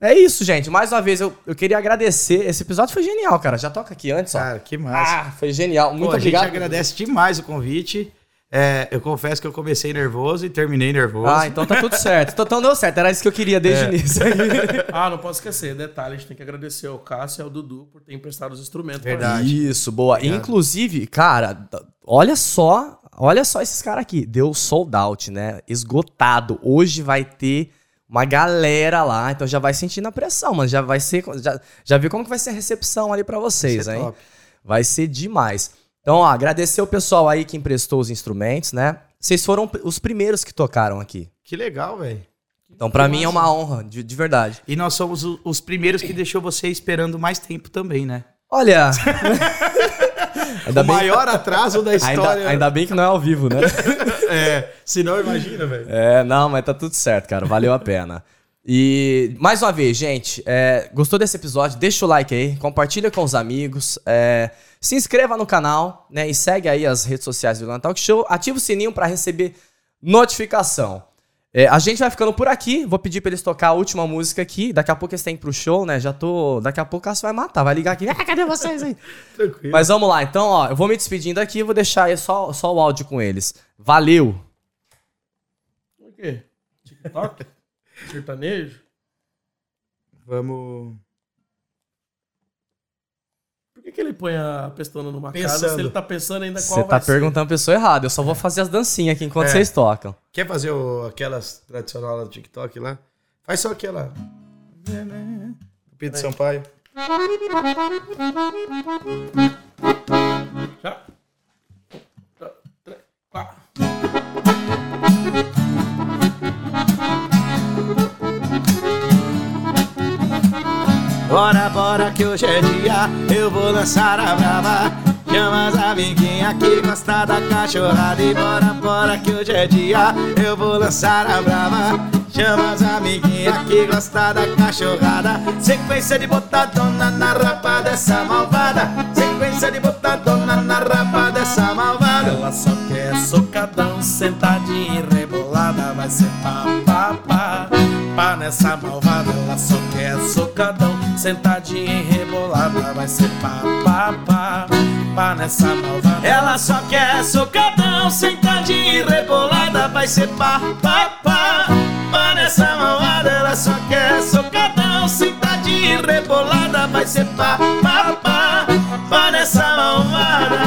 É isso, gente. Mais uma vez, eu, eu queria agradecer. Esse episódio foi genial, cara. Já toca aqui antes, ó. Cara, que massa. Ah, foi genial. Muito Pô, a obrigado. gente agradece demais o convite. É, eu confesso que eu comecei nervoso e terminei nervoso. Ah, então tá tudo certo. Então, então deu certo. Era isso que eu queria desde o início. Ah, não posso esquecer. Detalhe, a gente tem que agradecer ao Cássio e ao Dudu por terem emprestado os instrumentos. Verdade. Isso, boa. Inclusive, cara, olha só, olha só esses caras aqui. Deu sold out, né? Esgotado. Hoje vai ter uma galera lá, então já vai sentindo a pressão, mano. Já vai ser. Já, já viu como que vai ser a recepção ali pra vocês, é hein? top. Vai ser demais. Então, ó, agradecer o pessoal aí que emprestou os instrumentos, né? Vocês foram os primeiros que tocaram aqui. Que legal, velho. Então, pra mim é uma honra, de, de verdade. E nós somos os primeiros que deixou você esperando mais tempo também, né? Olha. ainda o maior atraso da história. Ainda, ainda bem que não é ao vivo, né? É, se não, imagina, velho. É, não, mas tá tudo certo, cara. Valeu a pena. E mais uma vez, gente, é, gostou desse episódio? Deixa o like aí, compartilha com os amigos, é, se inscreva no canal, né? E segue aí as redes sociais do Violão Talk Show. Ativa o sininho pra receber notificação. É, a gente vai ficando por aqui. Vou pedir pra eles tocar a última música aqui. Daqui a pouco eles têm que ir pro show, né? Já tô. Daqui a pouco o Cássio vai matar, vai ligar aqui. Ah, cadê vocês aí? Tranquilo. Mas vamos lá, então, ó, eu vou me despedindo aqui e vou deixar aí só, só o áudio com eles. Valeu! O quê? TikTok? Sertanejo? Vamos. Por que, que ele põe a pestona numa casa Pensando. se ele tá pensando ainda qual Você tá ser? perguntando a pessoa errada. Eu só vou fazer as dancinhas aqui enquanto É. vocês tocam. Quer fazer o- aquelas tradicional lá do TikTok lá? Faz só aquela. Pedro Sampaio. Já? Bora, bora que hoje é dia, eu vou lançar a brava. Chama as amiguinhas que gosta da cachorrada. E bora, bora que hoje é dia, eu vou lançar a brava. Chama as amiguinhas que gosta da cachorrada. Sequência de botadona na rapa dessa malvada. Sequência de botadona na rapa dessa malvada. Ela só quer socadão, sentadinha e rebolada. Vai ser pá, escapar nessa malvada. Ela só quer socadão, sentadinha em rebolada. Vai ser pá, pá, pá, pá nessa malvada. Ela só quer socadão, sentadinha em rebolada. Vai ser pá, pá, pá, pá nessa malvada. Ela só quer socadão, sentadinha em rebolada. Vai ser pá, pá, pá, pá nessa malvada.